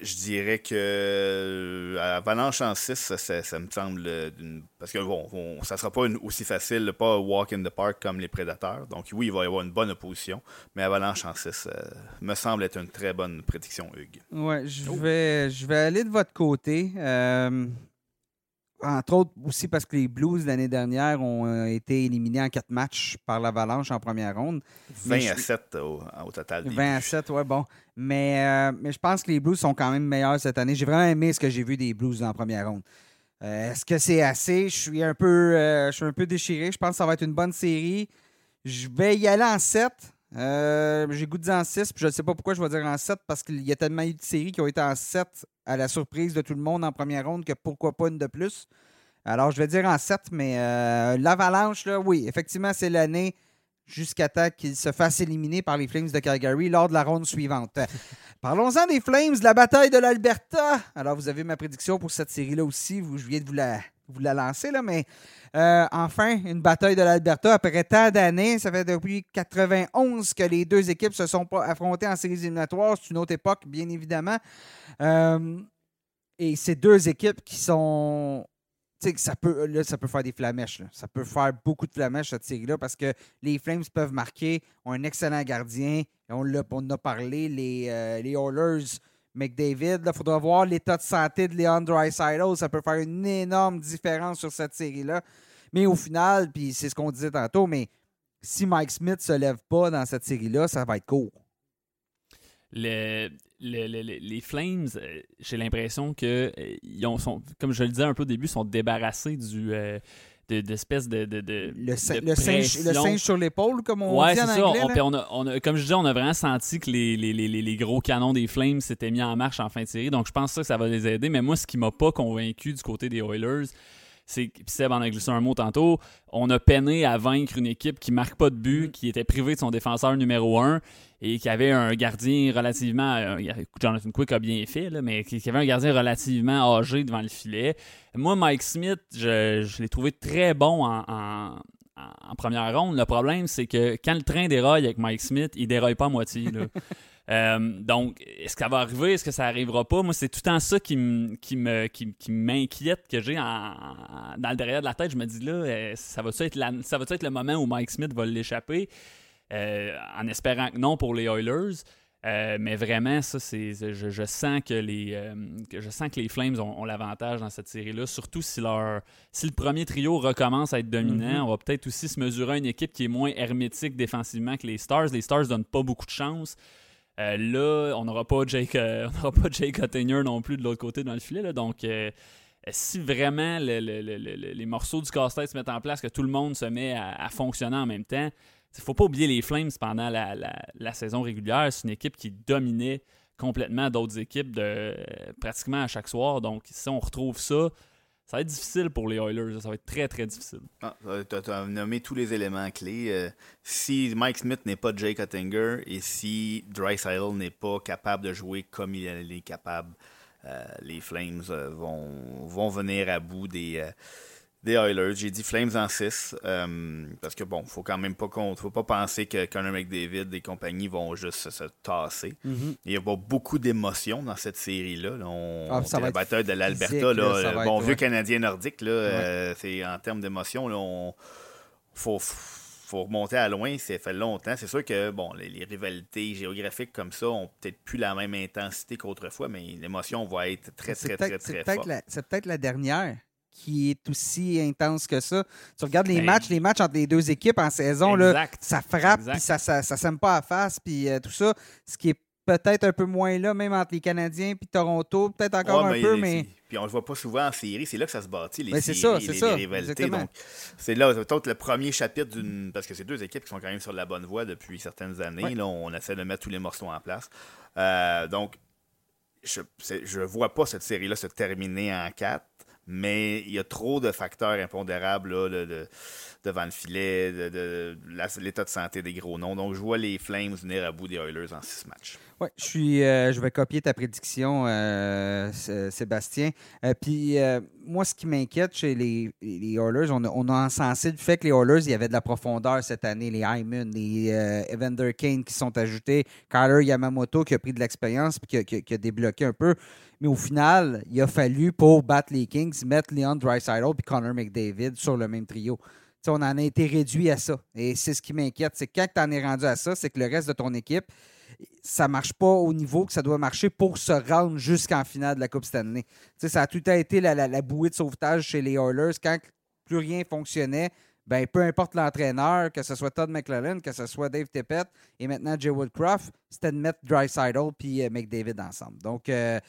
je dirais que euh, Avalanche en 6, ça, me semble parce que bon, ça sera pas aussi facile, pas walk in the park comme les prédateurs. Donc oui, il va y avoir une bonne opposition, mais Avalanche en 6 euh, me semble être une très bonne prédiction, Hugues. Ouais, je oh. vais je vais aller de votre côté. Euh, entre autres aussi parce que les Blues l'année dernière ont euh, été éliminés en quatre matchs par l'Avalanche en première ronde. 20 à 7 au, total. 20 à 7, ouais, bon. Mais, euh, mais je pense que les Blues sont quand même meilleurs cette année. J'ai vraiment aimé ce que j'ai vu des Blues en première ronde. Euh, est-ce que c'est assez? Je suis un peu je suis un peu déchiré. Je pense que ça va être une bonne série. Je vais y aller en 7. J'ai goût de en 6, puis je ne sais pas pourquoi je vais dire en 7 parce qu'il y a tellement eu de séries qui ont été en 7 à la surprise de tout le monde en première ronde que pourquoi pas une de plus. Alors, je vais dire en 7, mais euh, l'Avalanche, là, oui, effectivement, c'est l'année jusqu'à temps qu'il se fasse éliminer par les Flames de Calgary lors de la ronde suivante. Parlons-en des Flames, la bataille de l'Alberta. Alors, vous avez ma prédiction pour cette série-là aussi. je viens de vous la, vous la lancez, là, mais euh, enfin, une bataille de l'Alberta après tant d'années. Ça fait depuis 91 que les deux équipes se sont affrontées en séries éliminatoires. C'est une autre époque, bien évidemment. Euh, et c'est deux équipes qui sont. Tu sais, ça peut, là, ça peut faire des flamèches. là. Ça peut faire beaucoup de flamèches, cette série-là, parce que les Flames peuvent marquer, ont un excellent gardien. On, l'a- on en a parlé, les, euh, les Oilers, McDavid. Il faudra voir l'état de santé de Leon Draisaitl. Ça peut faire une énorme différence sur cette série-là. Mais au final, puis c'est ce qu'on disait tantôt, mais si Mike Smith ne se lève pas dans cette série-là, ça va être court. Le- le- le- le- les Flames, euh, j'ai l'impression que euh, ils comme je le disais un peu au début, sont débarrassés du euh, de- d'espèce de, de, de- Le, sin- de le singe, le singe sur l'épaule, comme on ouais, dit c'est en ça. anglais. On- là. puis on a- on a- comme je disais, on a vraiment senti que les, les, les, gros canons des Flames s'étaient mis en marche en fin de série. Donc, je pense ça que ça va les aider. Mais moi, ce qui m'a pas convaincu du côté des Oilers, c'est Seb en a glissé un mot tantôt. On a peiné à vaincre une équipe qui marque pas de but, Mm. qui était privée de son défenseur numéro un et qui avait un gardien relativement. euh, Jonathan Quick a bien fait, là, mais qui, qui avait un gardien relativement âgé devant le filet. Moi, Mike Smith, je, je l'ai trouvé très bon en, en- en première ronde. Le problème, c'est que quand le train déraille avec Mike Smith, il déraille pas à moitié. là. Euh, donc, est-ce que ça va arriver? Est-ce que ça arrivera pas? Moi, c'est tout le temps ça qui, qui me, qui, m'inquiète, que j'ai dans le derrière de la tête. Je me dis là, euh, ça va être la- ça va être le moment où Mike Smith va l'échapper? Euh, en espérant que non pour les Oilers. Euh, mais vraiment, ça, c'est, je, je sens que les, euh, que je sens que les Flames ont, ont l'avantage dans cette série-là. Surtout si leur, si le premier trio recommence à être dominant, Mhm. on va peut-être aussi se mesurer à une équipe qui est moins hermétique défensivement que les Stars. Les Stars donnent pas beaucoup de chance. Euh, là, on n'aura pas Jake, on n'aura pas Jake Ottinger non plus de l'autre côté dans le filet. là. donc, si vraiment le- le- le- le- les morceaux du casse-tête se mettent en place, que tout le monde se met à, à fonctionner en même temps, il faut pas oublier les Flames pendant la, saison régulière. C'est une équipe qui dominait complètement d'autres équipes pratiquement à chaque soir. Donc, si on retrouve ça, ça va être difficile pour les Oilers. Ça va être très, très difficile. Ah, tu as nommé tous les éléments clés. Euh, si Mike Smith n'est pas Jake Ottinger et si Dreisaitl n'est pas capable de jouer comme il est capable, euh, les Flames euh, vont, venir à bout des, des Oilers. J'ai dit Flames en 6 parce que bon, faut quand même pas qu'on- faut pas penser que Connor McDavid et compagnie vont juste se, se tasser. Mhm. Il y a beaucoup d'émotions dans cette série-là. là. On, Ah, la bataille de l'Alberta. euh, bon être, vieux ouais. Canadien nordique, là, euh, c'est en termes d'émotions, on faut, faut remonter à loin. Ça fait longtemps. C'est sûr que bon, les, les rivalités géographiques comme ça ont peut-être plus la même intensité qu'autrefois, mais l'émotion va être très, très, très, c'est très, peut-être forte. la- C'est peut-être la dernière qui est aussi intense que ça. Tu regardes les Ben, matchs, les matchs entre les deux équipes en saison, là, ça frappe, puis ça, ça, ça s'aime pas à face, puis euh, tout ça. Ce qui est peut-être un peu moins là, même entre les Canadiens puis Toronto, peut-être encore Ouais, un peu, mais Puis on le voit pas souvent en série. C'est là que ça se bâtit, les Mais c'est séries, ça, c'est les, ça, les rivalités. exactement. Donc, c'est là, c'est peut-être le premier chapitre d'une. Parce que c'est deux équipes qui sont quand même sur la bonne voie depuis certaines années. Ouais. Là, on essaie de mettre tous les morceaux en place. Euh, donc, je je vois pas cette série-là se terminer en quatre. Mais il y a trop de facteurs impondérables là, de- de- devant le filet, de, de- l'état de santé des gros noms. Donc, je vois les Flames venir à bout des Oilers en six matchs. Ouais, je euh, je vais copier ta prédiction, euh, Sébastien. Euh, Puis moi, ce qui m'inquiète chez les, les Oilers, on a, on a encensé fait que les Oilers, il y avait de la profondeur cette année, les Hyman, les Evander Kane qui sont ajoutés, Kyler Yamamoto qui a pris de l'expérience puis qui a, débloqué un peu. Mais au final, il a fallu pour battre les Kings mettre Leon Draisaitl puis Connor McDavid sur le même trio. Tu sais, on en a été réduit à ça. Et c'est ce qui m'inquiète. C'est quand tu en es rendu à ça, c'est que le reste de ton équipe, ça marche pas au niveau que ça doit marcher pour se rendre jusqu'en finale de la Coupe Stanley. Tu sais, ça a tout a été la, la- la bouée de sauvetage chez les Oilers. Quand plus rien fonctionnait, ben, peu importe l'entraîneur, que ce soit Todd McClellan, que ce soit Dave Tippett et maintenant Jay Woodcroft, c'était de mettre Dreisaitl puis euh, McDavid ensemble. Donc, euh,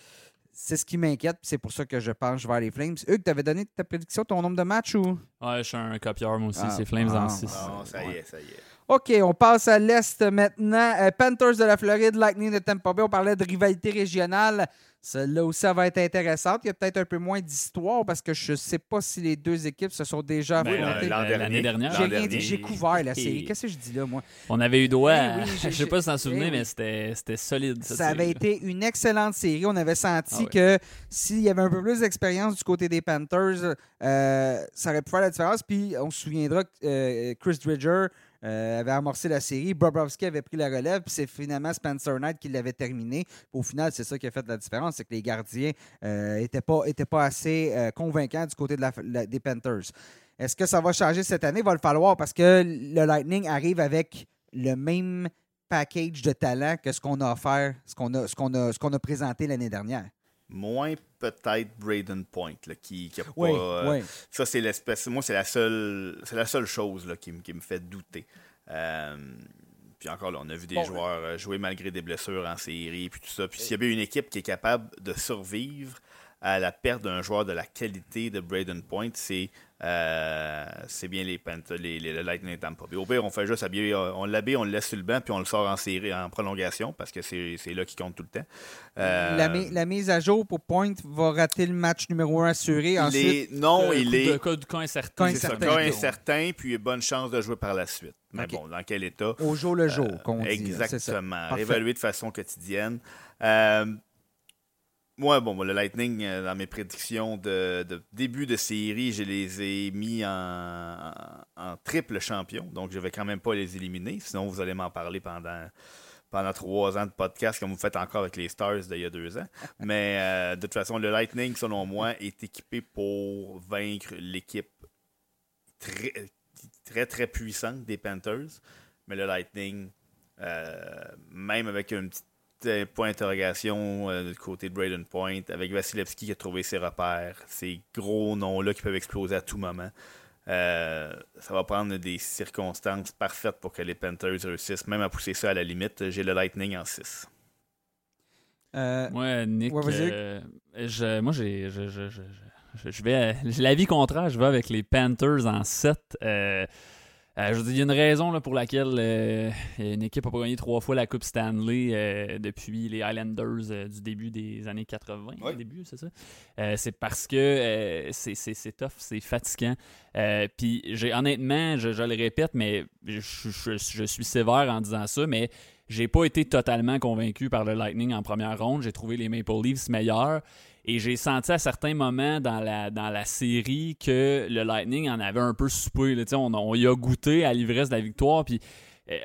c'est ce qui m'inquiète. puis C'est pour ça que je penche vers les Flames. Hugues, tu avais donné ta prédiction, ton nombre de matchs ou? Ouais, je suis un copieur, moi aussi. Ah, c'est Flames ah, en 6. Non, ça y est, ça y est. OK, on passe à l'Est maintenant. Euh, Panthers de la Floride, Lightning de Tampa Bay. On parlait de rivalité régionale. Celle-là aussi, ça va être intéressante. Il y a peut-être un peu moins d'histoire parce que je ne sais pas si les deux équipes se sont déjà Ben, affrontées. l'an L'année dernière. J'ai l'an rien dernier. dit, j'ai couvert la série. Et- Qu'est-ce que je dis là, moi? On avait eu droit à- oui, j'ai- je sais pas si t'en j'ai- souvenais, eh mais c'était solide. Ça avait été une excellente série. On avait senti Ah que s'il y avait un peu plus d'expérience du côté des Panthers, euh, ça aurait pu faire la différence. Puis on se souviendra que euh, Chris Dridger euh, avait amorcé la série, Bobrovski avait pris la relève, puis c'est finalement Spencer Knight qui l'avait terminé. Au final, c'est ça qui a fait la différence, c'est que les gardiens n'étaient pas, étaient pas assez euh, convaincants du côté des Panthers. Est-ce que ça va changer cette année? Il va le falloir parce que le Lightning arrive avec le même package de talent que ce qu'on a offert, ce qu'on a présenté l'année dernière. Moins peut-être Braden Point, là, qui, qui a pas. Oui, euh, oui. Ça, c'est l'espèce. Moi, c'est la seule, c'est la seule chose là, qui, me- qui me fait douter. Euh, puis encore là, on a vu des Bon, joueurs euh, jouer malgré des blessures en série, puis tout ça. Puis s'il y avait une équipe qui est capable de survivre à la perte d'un joueur de la qualité de Braden Point, c'est euh, c'est bien les, Panthers, les, les, le Lightning Tampa. Bay. Au pire, on fait juste habiller, euh, on l'habille, on le laisse sur le banc, puis on le sort en série, en prolongation, parce que c'est c'est là qui compte tout le temps. Euh, La, mi- la mise à jour pour Point va rater le match numéro 1 assuré. Ensuite, non, Euh, il est. cas de cas incertain. Cas C'est ça, incertain. cas incertain, puis bonne chance de jouer par la suite. Mais bon, dans quel état? au jour le jour, qu'on dit. ça. Exactement. Évalué de façon quotidienne. Moi, bon, le Lightning, euh, dans mes prédictions de, de début de série, je les ai mis en, en- en triple champion. Donc, je vais quand même pas les éliminer. Sinon, vous allez m'en parler pendant, pendant trois ans de podcast, comme vous faites encore avec les Stars d'il y a deux ans. Mais euh, de toute façon, le Lightning, selon moi, est équipé pour vaincre l'équipe très, très, très puissante des Panthers. Mais le Lightning, euh, même avec un petit euh, point d'interrogation euh, du côté de Braden Point, avec Vasilevski qui a trouvé ses repères, ces gros noms-là qui peuvent exploser à tout moment. euh, ça va prendre des circonstances parfaites pour que les Panthers réussissent, même à pousser ça à la limite. J'ai le Lightning en 6. Euh, Ouais, Nick. Ouais, euh, je- moi, j'ai, je, je, je, je, je vais. J'ai l'avis contraire. Je vais avec les Panthers en 7. Euh, je veux dire, il y a une raison là, pour laquelle euh, une équipe pas gagné trois fois la Coupe Stanley euh, depuis les Highlanders du début des années 80. Ouais. Début, c'est ça? C'est parce que c'est, tough, c'est fatigant. Puis, j'ai, honnêtement, je, je le répète, mais je, je- je suis sévère en disant ça, mais j'ai pas été totalement convaincu par le Lightning en première ronde. J'ai trouvé les Maple Leafs meilleurs. Et j'ai senti à certains moments dans la, dans la série que le Lightning en avait un peu soupé. là. On, on y a goûté à l'ivresse de la victoire. Puis euh,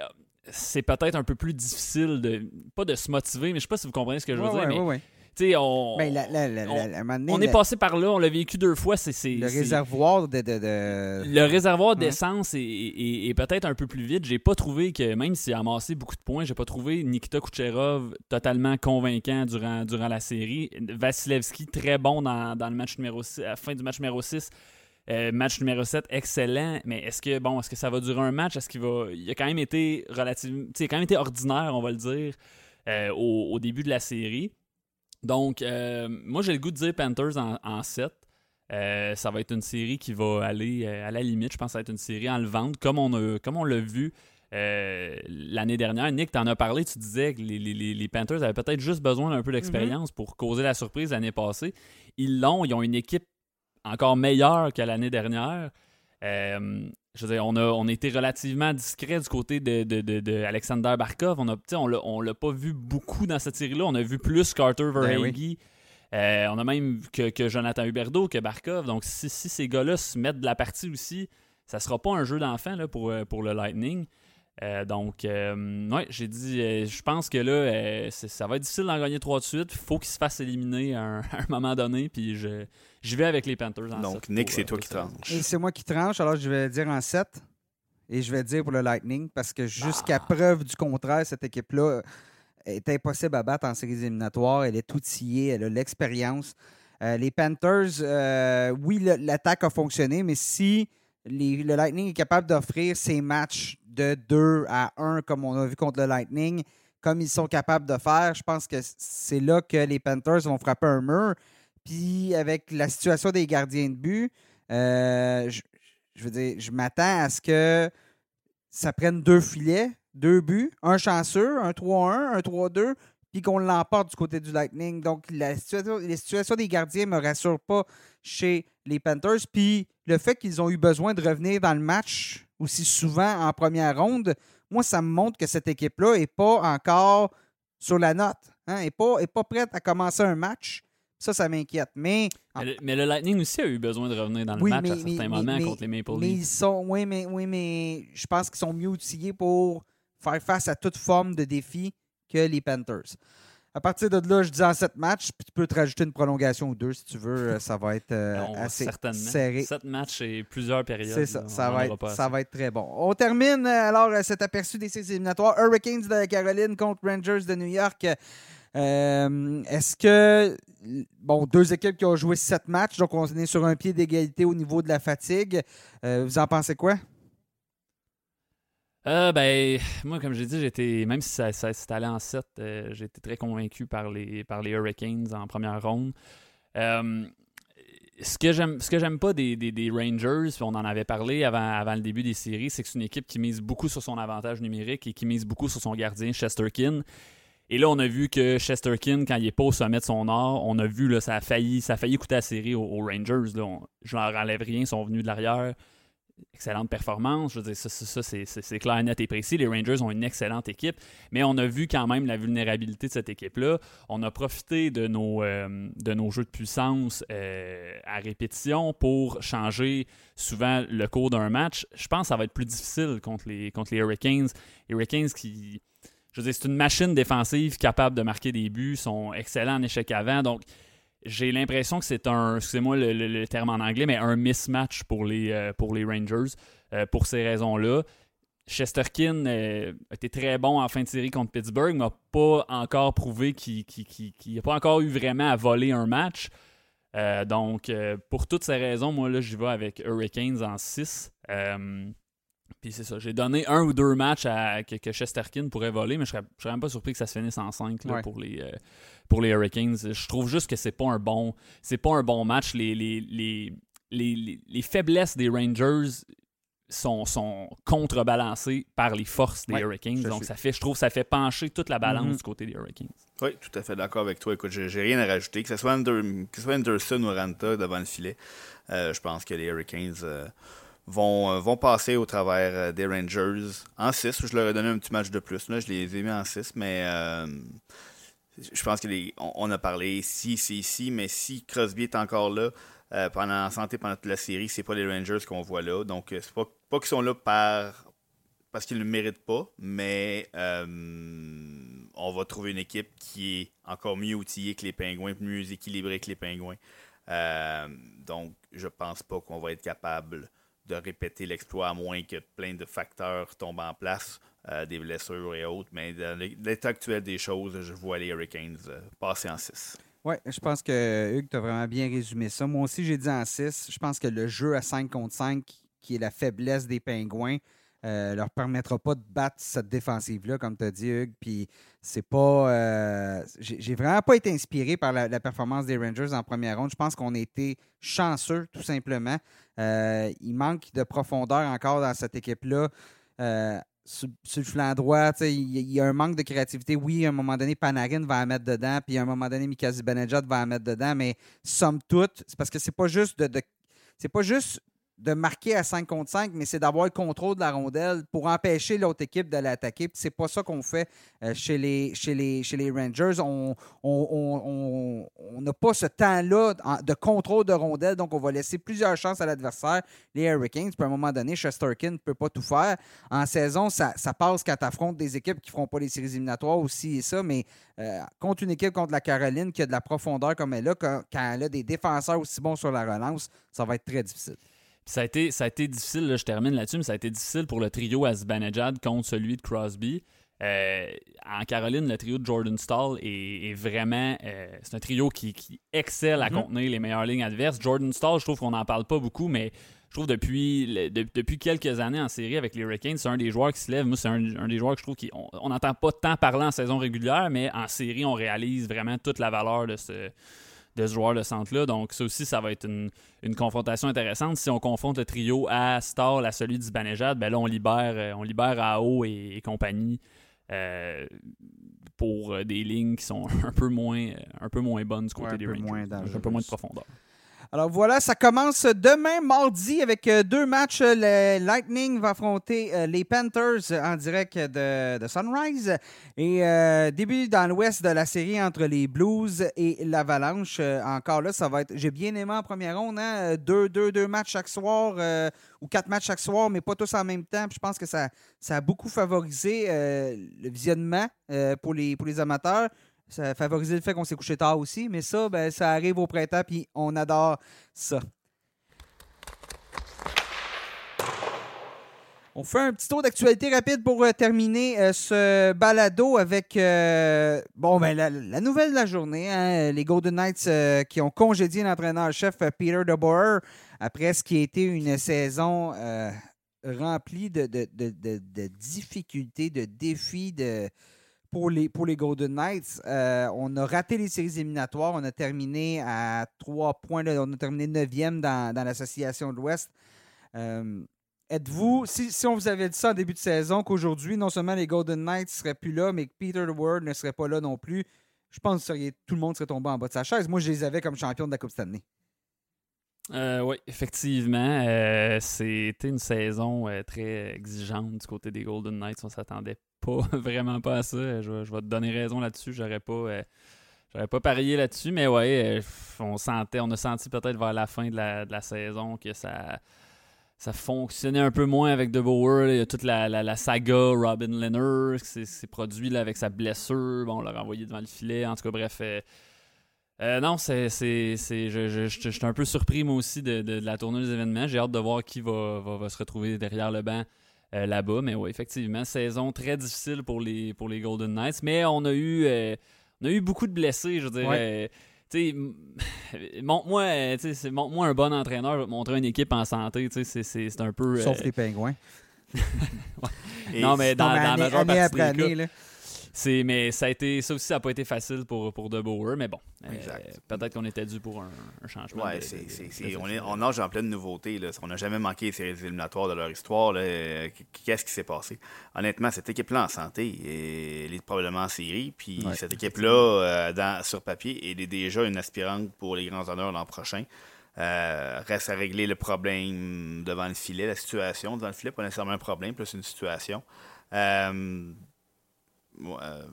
c'est peut-être un peu plus difficile de. Pas de se motiver, mais je sais pas si vous comprenez ce que je veux ouais, dire. ouais, mais ouais, ouais. Tu sais, on, Ben, la- la- la- est passé par là, on l'a vécu deux fois. C'est, c'est- le réservoir de. de- de- le réservoir Ouais. d'essence est, est- est peut-être un peu plus vide. J'ai pas trouvé que, même s'il a amassé beaucoup de points, j'ai pas trouvé Nikita Kucherov totalement convaincant durant, durant la série. Vasilevski, très bon dans, dans le match numéro 6, à la fin du match numéro 6. Euh, match numéro 7, excellent. Mais est-ce que bon, est-ce que ça va durer un match? Est-ce qu'il va. Il a quand même été relativement. quand même été ordinaire, on va le dire, euh, au, au début de la série. Donc, euh, moi, j'ai le goût de dire Panthers en, en 7. Euh, ça va être une série qui va aller euh, à la limite. Je pense que ça va être une série enlevante, comme on, a, comme on l'a vu euh, l'année dernière. Nick, tu en as parlé, tu disais que les, les- les- les Panthers avaient peut-être juste besoin d'un peu d'expérience pour causer la surprise l'année passée. Ils l'ont, ils ont une équipe encore meilleure que l'année dernière. Euh, je veux dire, on a, on a été relativement discret du côté de, de- de- de Alexander Barkov. On a, on l'a, on l'a pas vu beaucoup dans cette série-là. On a vu plus Carter Ben Verhaeghe. Euh, on a même que, que Jonathan Huberdeau, que Barkov. Donc, si, si ces gars-là se mettent de la partie aussi, ça sera pas un jeu d'enfant là, pour, euh, pour le Lightning. Euh, donc, euh, ouais, j'ai dit, euh, je pense que là, euh, ça va être difficile d'en gagner trois de suite. faut qu'ils se fassent éliminer à un, à un moment donné. Puis, je, j'y vais avec les Panthers. en Donc, Nick, c'est toi qui tranches. Et c'est moi qui tranche, alors je vais dire en 7. Et je vais dire pour le Lightning, parce que jusqu'à Ah. preuve du contraire, cette équipe-là est impossible à battre en séries éliminatoires. Elle est outillée, elle a l'expérience. Euh, les Panthers, euh, oui, l'attaque a fonctionné, mais si le Lightning est capable d'offrir ses matchs de 2 à 1, comme on a vu contre le Lightning, comme ils sont capables de faire, je pense que c'est là que les Panthers vont frapper un mur. Puis avec la situation des gardiens de but, euh, je, veux dire, je m'attends à ce que ça prenne deux filets, deux buts, un chanceux, un 3-1, un 3-2, puis qu'on l'emporte du côté du Lightning. Donc, la situation, des gardiens ne me rassurent pas chez les Panthers. Puis le fait qu'ils ont eu besoin de revenir dans le match aussi souvent en première ronde, moi, ça me montre que cette équipe-là n'est pas encore sur la note. Hein, n'est pas, est pas prête à commencer un match. Ça, ça m'inquiète. Mais, mais, le, mais, le, Lightning aussi a eu besoin de revenir dans le match à certains moments contre les Maple Leafs. Mais ils sont, oui, mais, oui, mais je pense qu'ils sont mieux outillés pour faire face à toute forme de défi que les Panthers. À partir de là, je dis en sept matchs, puis tu peux te rajouter une prolongation ou deux si tu veux. Euh, ça va être euh, assez serré. Sept matchs et plusieurs périodes. C'est ça. ça, va être, ça va être très bon. On termine euh, alors cet aperçu des séries éliminatoires. Hurricanes de la Caroline contre Rangers de New York. Est-ce que. Bon, deux équipes qui ont joué sept matchs, donc on est sur un pied d'égalité au niveau de la fatigue. vous en pensez quoi? Euh, ben, moi, comme j'ai dit, j'étais, même si ça, s'est allé en 7, euh, j'étais très convaincu par les, par les Hurricanes en première ronde. Euh, ce que j'aime ce que j'aime pas des, des, Rangers, on en avait parlé avant, avant le début des séries, c'est que c'est une équipe qui mise beaucoup sur son avantage numérique et qui mise beaucoup sur son gardien Chesterkin. Et là, on a vu que Chesterkin, quand il est pas au sommet de son art, on a vu là, ça a failli, ça a failli coûter la série aux, Rangers. Là. je leur enlève rien, ils sont venus de l'arrière excellente performance. Je veux dire, ça, c'est clair, net et précis. Les Rangers ont une excellente équipe, mais on a vu quand même la vulnérabilité de cette équipe-là. On a profité de nos, euh, de nos jeux de puissance euh, à répétition pour changer souvent le cours d'un match. Je pense que ça va être plus difficile contre les, contre les Hurricanes. Les Hurricanes qui. Je veux dire, c'est une machine défensive capable de marquer des buts, sont excellents en échec avant. Donc, j'ai l'impression que c'est un, excusez-moi le, terme en anglais, mais un mismatch pour les, euh, pour les Rangers euh, pour ces raisons-là. Chesterkin euh, était très bon en fin de série contre Pittsburgh, mais n'a pas encore prouvé qu'il n'a pas encore eu vraiment à voler un match. donc, pour toutes ces raisons, moi, là, j'y vais avec Hurricanes en 6. Puis c'est ça. J'ai donné un ou deux matchs à, que, Chesterkin pourrait voler, mais je serais, serais même pas surpris que ça se finisse en 5 pour, les, euh, pour les Hurricanes. Je trouve juste que c'est pas un bon c'est pas un bon match. Les, les, les, faiblesses des Rangers sont, sont contrebalancées par les forces des Hurricanes. Donc ça fait, je trouve ça fait pencher toute la balance mm-hmm. du côté des Hurricanes. Oui, tout à fait d'accord avec toi. Écoute, j'ai rien à rajouter. Que ce soit, Anderson ou Ranta devant le filet, euh, je pense que les Hurricanes. Euh, vont, euh, vont passer au travers euh, des Rangers en 6. Je leur ai donné un petit match de plus. Là. Je les ai mis en 6, mais euh, je pense qu'on a parlé si, si, si, mais si Crosby est encore là pendant en santé pendant toute la série, c'est pas les Rangers qu'on voit là. Donc, c'est pas, pas qu'ils sont là par parce qu'ils ne le méritent pas, mais on va trouver une équipe qui est encore mieux outillée que les Pingouins, mieux équilibrée que les Pingouins. donc, je pense pas qu'on va être capable de répéter l'exploit à moins que plein de facteurs tombent en place, euh, des blessures et autres. Mais dans l'état actuel des choses, je vois les Hurricanes euh, passer en 6. Oui, je pense que Hugues, tu as vraiment bien résumé ça. Moi aussi, j'ai dit en 6. Je pense que le jeu à 5 contre 5, qui est la faiblesse des Pingouins, euh, leur permettra pas de battre cette défensive-là, comme tu as dit, Hugues. Puis c'est pas. Euh, j'ai vraiment pas été inspiré par la, performance des Rangers en première ronde. Je pense qu'on a été chanceux, tout simplement. Euh, il manque de profondeur encore dans cette équipe-là. Sur, le flanc droit, il y, a un manque de créativité. Oui, à un moment donné, Panarin va en mettre dedans, puis à un moment donné, Mikazi Benejad va en mettre dedans, mais somme toute, c'est parce que c'est pas juste de c'est pas juste de marquer à 5 contre 5, mais c'est d'avoir le contrôle de la rondelle pour empêcher l'autre équipe de l'attaquer. C'est pas ça qu'on fait euh, chez, les, chez, les, chez les Rangers. On n'a pas ce temps-là de contrôle de rondelle, donc on va laisser plusieurs chances à l'adversaire. Les Hurricanes, puis à un moment donné, Chesterkin ne peut pas tout faire. En saison, ça, passe quand tu affrontes des équipes qui ne feront pas les séries éliminatoires aussi et ça, mais euh, contre une équipe contre la Caroline qui a de la profondeur comme elle a, quand elle a des défenseurs aussi bons sur la relance, ça va être très difficile. Ça a été, ça a été difficile, je termine là-dessus, mais ça a été difficile pour le trio Azbanejad contre celui de Crosby. Euh, en Caroline, le trio de Jordan Stall est, vraiment. Euh, c'est un trio qui, excelle à mm-hmm. contenir les meilleures lignes adverses. Jordan Stall, je trouve qu'on n'en parle pas beaucoup, mais je trouve depuis, depuis quelques années en série avec les Hurricanes, c'est un des joueurs qui se lève. Moi, c'est un, des joueurs que je trouve qu'on n'entend pas tant parler en saison régulière, mais en série, on réalise vraiment toute la valeur de ce de ce joueur de centre-là. Donc, ça aussi, ça va être une, une confrontation intéressante. Si on confronte le trio à Stall à celui d'Ibanejad, ben là, on libère, euh, on libère AO et, et compagnie euh, pour euh, des lignes qui sont un peu moins, un peu moins bonnes du côté Ouais, des peu Rangers. moins un peu moins de profondeur. Alors voilà, ça commence demain mardi avec euh, deux matchs. Le Lightning va affronter euh, les Panthers en direct de, Sunrise. Et euh, début dans l'ouest de la série entre les Blues et l'Avalanche. Encore là, ça va être. J'ai bien aimé en première ronde, hein? deux, deux, deux matchs chaque soir ou quatre matchs chaque soir, mais pas tous en même temps. Je pense que ça, a beaucoup favorisé le visionnement pour les amateurs. Ça a favorisé le fait qu'on s'est couché tard aussi, mais ça, ben, ça arrive au printemps, puis on adore ça. On fait un petit tour d'actualité rapide pour euh, terminer euh, ce balado avec euh, bon ben la, nouvelle de la journée, hein, les Golden Knights qui ont congédié l'entraîneur-chef Peter DeBoer après ce qui a été une saison remplie de- de- de- de difficultés, de défis, de, pour les, pour les Golden Knights. Euh, on a raté les séries éliminatoires. On a terminé à trois points. on a terminé neuvième dans, dans l'Association de l'Ouest. Euh, Êtes-vous, si, si on vous avait dit ça en début de saison, qu'aujourd'hui, non seulement les Golden Knights ne seraient plus là, mais que Peter Ward ne serait pas là non plus, je pense que tout le monde serait tombé en bas de sa chaise. Moi, je les avais comme champions de la Coupe Stanley. Euh, oui, effectivement. euh, C'était une saison euh, très exigeante du côté des Golden Knights. On s'attendait pas vraiment pas à ça. Je, vais- je vais te donner raison là-dessus. J'aurais pas. euh, J'aurais pas parié là-dessus, mais ouais, euh, on sentait, on a senti peut-être vers la fin de la, saison que ça, ça fonctionnait un peu moins avec De Boer. Il y a toute la, la- saga Robin Leonard qui s'est produit là, avec sa blessure. Bon, on l'a renvoyé devant le filet. En tout cas, bref. Euh, non, c'est, c'est, c'est- je, je, je- je suis un peu surpris moi aussi de, de- de la tournée des événements. J'ai hâte de voir qui va, va, va se retrouver derrière le banc euh, là-bas. Mais oui, effectivement, saison très difficile pour les, pour les Golden Knights. Mais on a eu, euh, on a eu beaucoup de blessés, je veux dire. Ouais. euh, montre-moi, montre-moi un bon entraîneur, je vais te montrer une équipe en santé. C'est, c'est, c'est un peu. Sauf les Pingouins. Non, mais dans, Non, mais dans la année, majeure année partie après des cas, année. là. C'est, mais ça a été, ça aussi, ça n'a pas été facile pour, pour De Boer, mais bon, euh, peut-être qu'on était dû pour un, un changement. Ouais, de- c'est, de- c'est- on, est, on nage en pleine nouveauté. Là. On n'a jamais manqué les séries éliminatoires de leur histoire. là. Qu'est-ce qui s'est passé? Honnêtement, cette équipe-là en santé, elle est probablement en série. Puis Ouais, cette équipe-là, euh, dans- sur papier, elle est déjà une aspirante pour les grands honneurs l'an prochain. Euh, reste à régler le problème devant le filet, la situation devant le filet, pas nécessairement un problème, plus une situation. Euh,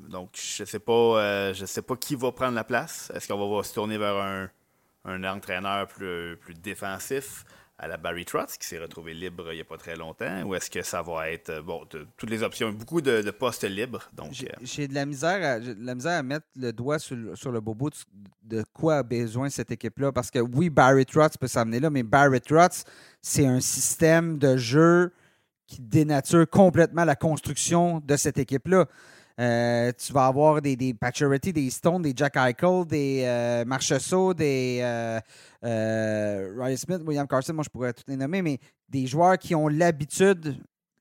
donc, je sais pas, euh, je sais pas qui va prendre la place. Est-ce qu'on va se tourner vers un, un entraîneur plus, plus défensif à la Barry Trotz qui s'est retrouvé libre il n'y a pas très longtemps, ou est-ce que ça va être euh, bon de- toutes les options, beaucoup de, de postes libres. Donc, J'ai euh, de la misère à, de la misère à mettre le doigt sur, le- sur le bobo de, de quoi a besoin cette équipe-là. Parce que oui, Barry Trotz peut s'amener là, mais Barry Trotz, c'est un système de jeu qui dénature complètement la construction de cette équipe-là. Euh, tu vas avoir des, des Pacioretty, des Stone, des Jack Eichel, des euh, des euh, euh, Ryan Smith, William Carson, moi je pourrais tous les nommer, mais des joueurs qui ont l'habitude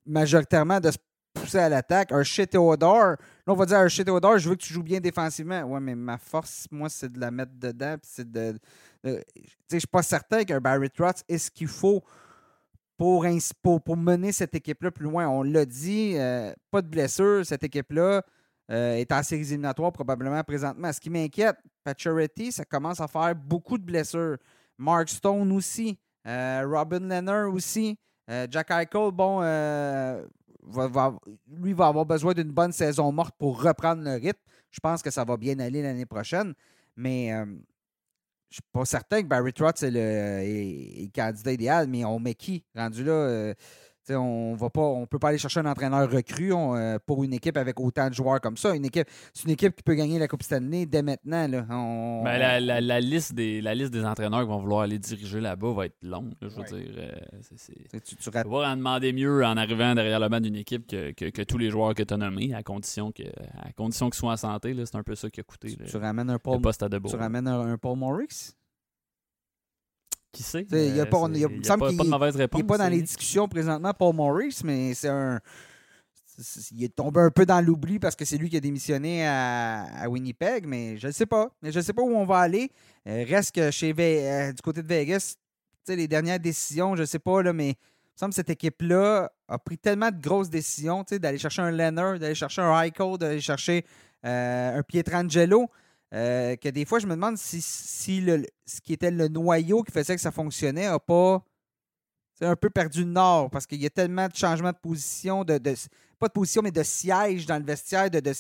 majoritairement de se pousser à l'attaque. Un shit Theodore. Là, on va dire un shit Theodore, je veux que tu joues bien défensivement. Ouais, mais ma force, moi, c'est de la mettre dedans. c'est de. je suis pas certain qu'un Barry Trotz est ce qu'il faut pour, pour, mener cette équipe-là plus loin. On l'a dit, euh, pas de blessure. Cette équipe-là euh, est en séries probablement présentement. Ce qui m'inquiète, Pacioretty, ça commence à faire beaucoup de blessures. Mark Stone aussi. Euh, Robin Leonard aussi. Jack Eichel, bon, lui va avoir besoin d'une bonne saison morte pour reprendre le rythme. Je pense que ça va bien aller l'année prochaine. Mais je suis pas certain que Barry Trotz est le, est- est le candidat idéal, mais on met qui rendu là? euh, on va pas, on peut pas aller chercher un entraîneur recru on, euh, pour une équipe avec autant de joueurs comme ça. Une équipe, c'est une équipe qui peut gagner la Coupe Stanley dès maintenant. Là. On- Ben, la, la- la liste des, la liste des entraîneurs qui vont vouloir aller diriger là-bas va être longue. là, je veux Ouais. dire, euh, c'est- tu, tu, pas en demander mieux en arrivant derrière le banc d'une équipe que, que, que tous les joueurs que tu as nommés, à condition que à condition qu'ils soient en santé. C'est un peu ça qui a coûté tu ramènes un Paul, poste à Debo. tu ramènes un, un Paul Morris. Qui sait? il y a Euh, pas- il y a- il semble pas, de mauvaise Il réponse. n'est pas dans les discussions présentement, Paul Morris, mais c'est un. il est tombé un peu dans l'oubli parce que c'est lui qui a démissionné à, Winnipeg, mais je ne sais pas. Mais je ne sais pas où on va aller. Euh, reste que chez euh, du côté de Vegas, les dernières décisions, je ne sais pas, là, mais il me semble que cette équipe-là a pris tellement de grosses décisions, d'aller chercher un Leonard, d'aller chercher un Heiko, d'aller chercher euh, un Pietrangelo, que des fois, je me demande si, si ce qui était le noyau qui faisait que ça fonctionnait n'a pas un peu perdu le nord parce qu'il y a tellement de changements de position, de, pas de position, mais de siège dans le vestiaire, de, de,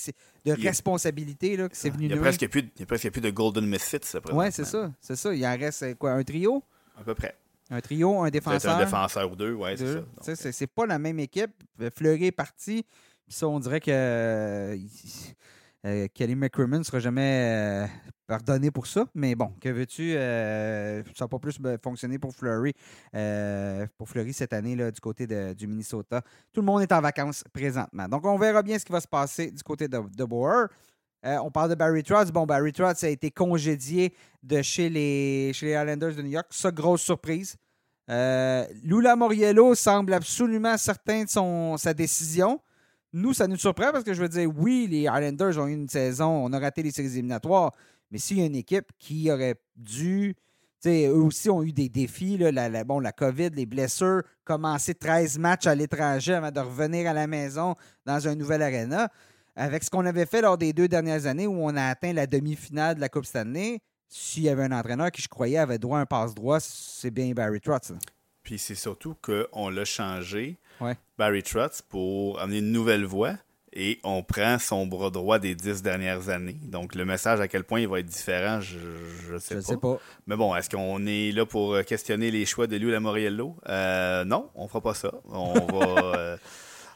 de responsabilité là, que c'est venu il y, a presque plus, il y a presque plus de Golden Misfits. Oui, c'est ça. C'est ça. Il en reste quoi, un trio? À peu près. Un trio, un défenseur. un défenseur ou deux, oui, c'est ça. Euh, c'est pas la même équipe. Fleury est parti. Puis ça, on dirait que euh, euh, Kelly McCrimmon ne sera jamais pardonné pour ça. Mais bon, que veux-tu? ça n'a pas plus fonctionné pour Fleury, pour Fleury cette année là, du côté de, du Minnesota. Tout le monde est en vacances présentement. Donc, on verra bien ce qui va se passer du côté de, de Boer. on parle de Barry Trotz. Bon, Barry Trotz a été congédié de chez les, chez les Islanders de New York. Ça, grosse surprise. Euh, Lula Moriello semble absolument certain de son, sa décision. Nous, ça nous surprend parce que je veux dire, oui, les Islanders ont eu une saison, on a raté les séries éliminatoires, mais s'il y a une équipe qui aurait dû. eux aussi ont eu des défis, la, bon, la COVID, les blessures, commencer 13 matchs à l'étranger avant de revenir à la maison dans un nouvel arena. Avec ce qu'on avait fait lors des deux dernières années où on a atteint la demi-finale de la Coupe Stanley, s'il y avait un entraîneur qui, je croyais, avait droit à un passe-droit, c'est bien Barry Trotz. Puis c'est surtout qu'on l'a changé, Barry Trotz, pour amener une nouvelle voix et on prend son bras droit des dix dernières années. Donc le message à quel point il va être différent, je ne sais, pas. sais, pas. Mais bon, est-ce qu'on est là pour questionner les choix de Lou Lamoriello? Euh, non, on fera pas ça. On va. Euh,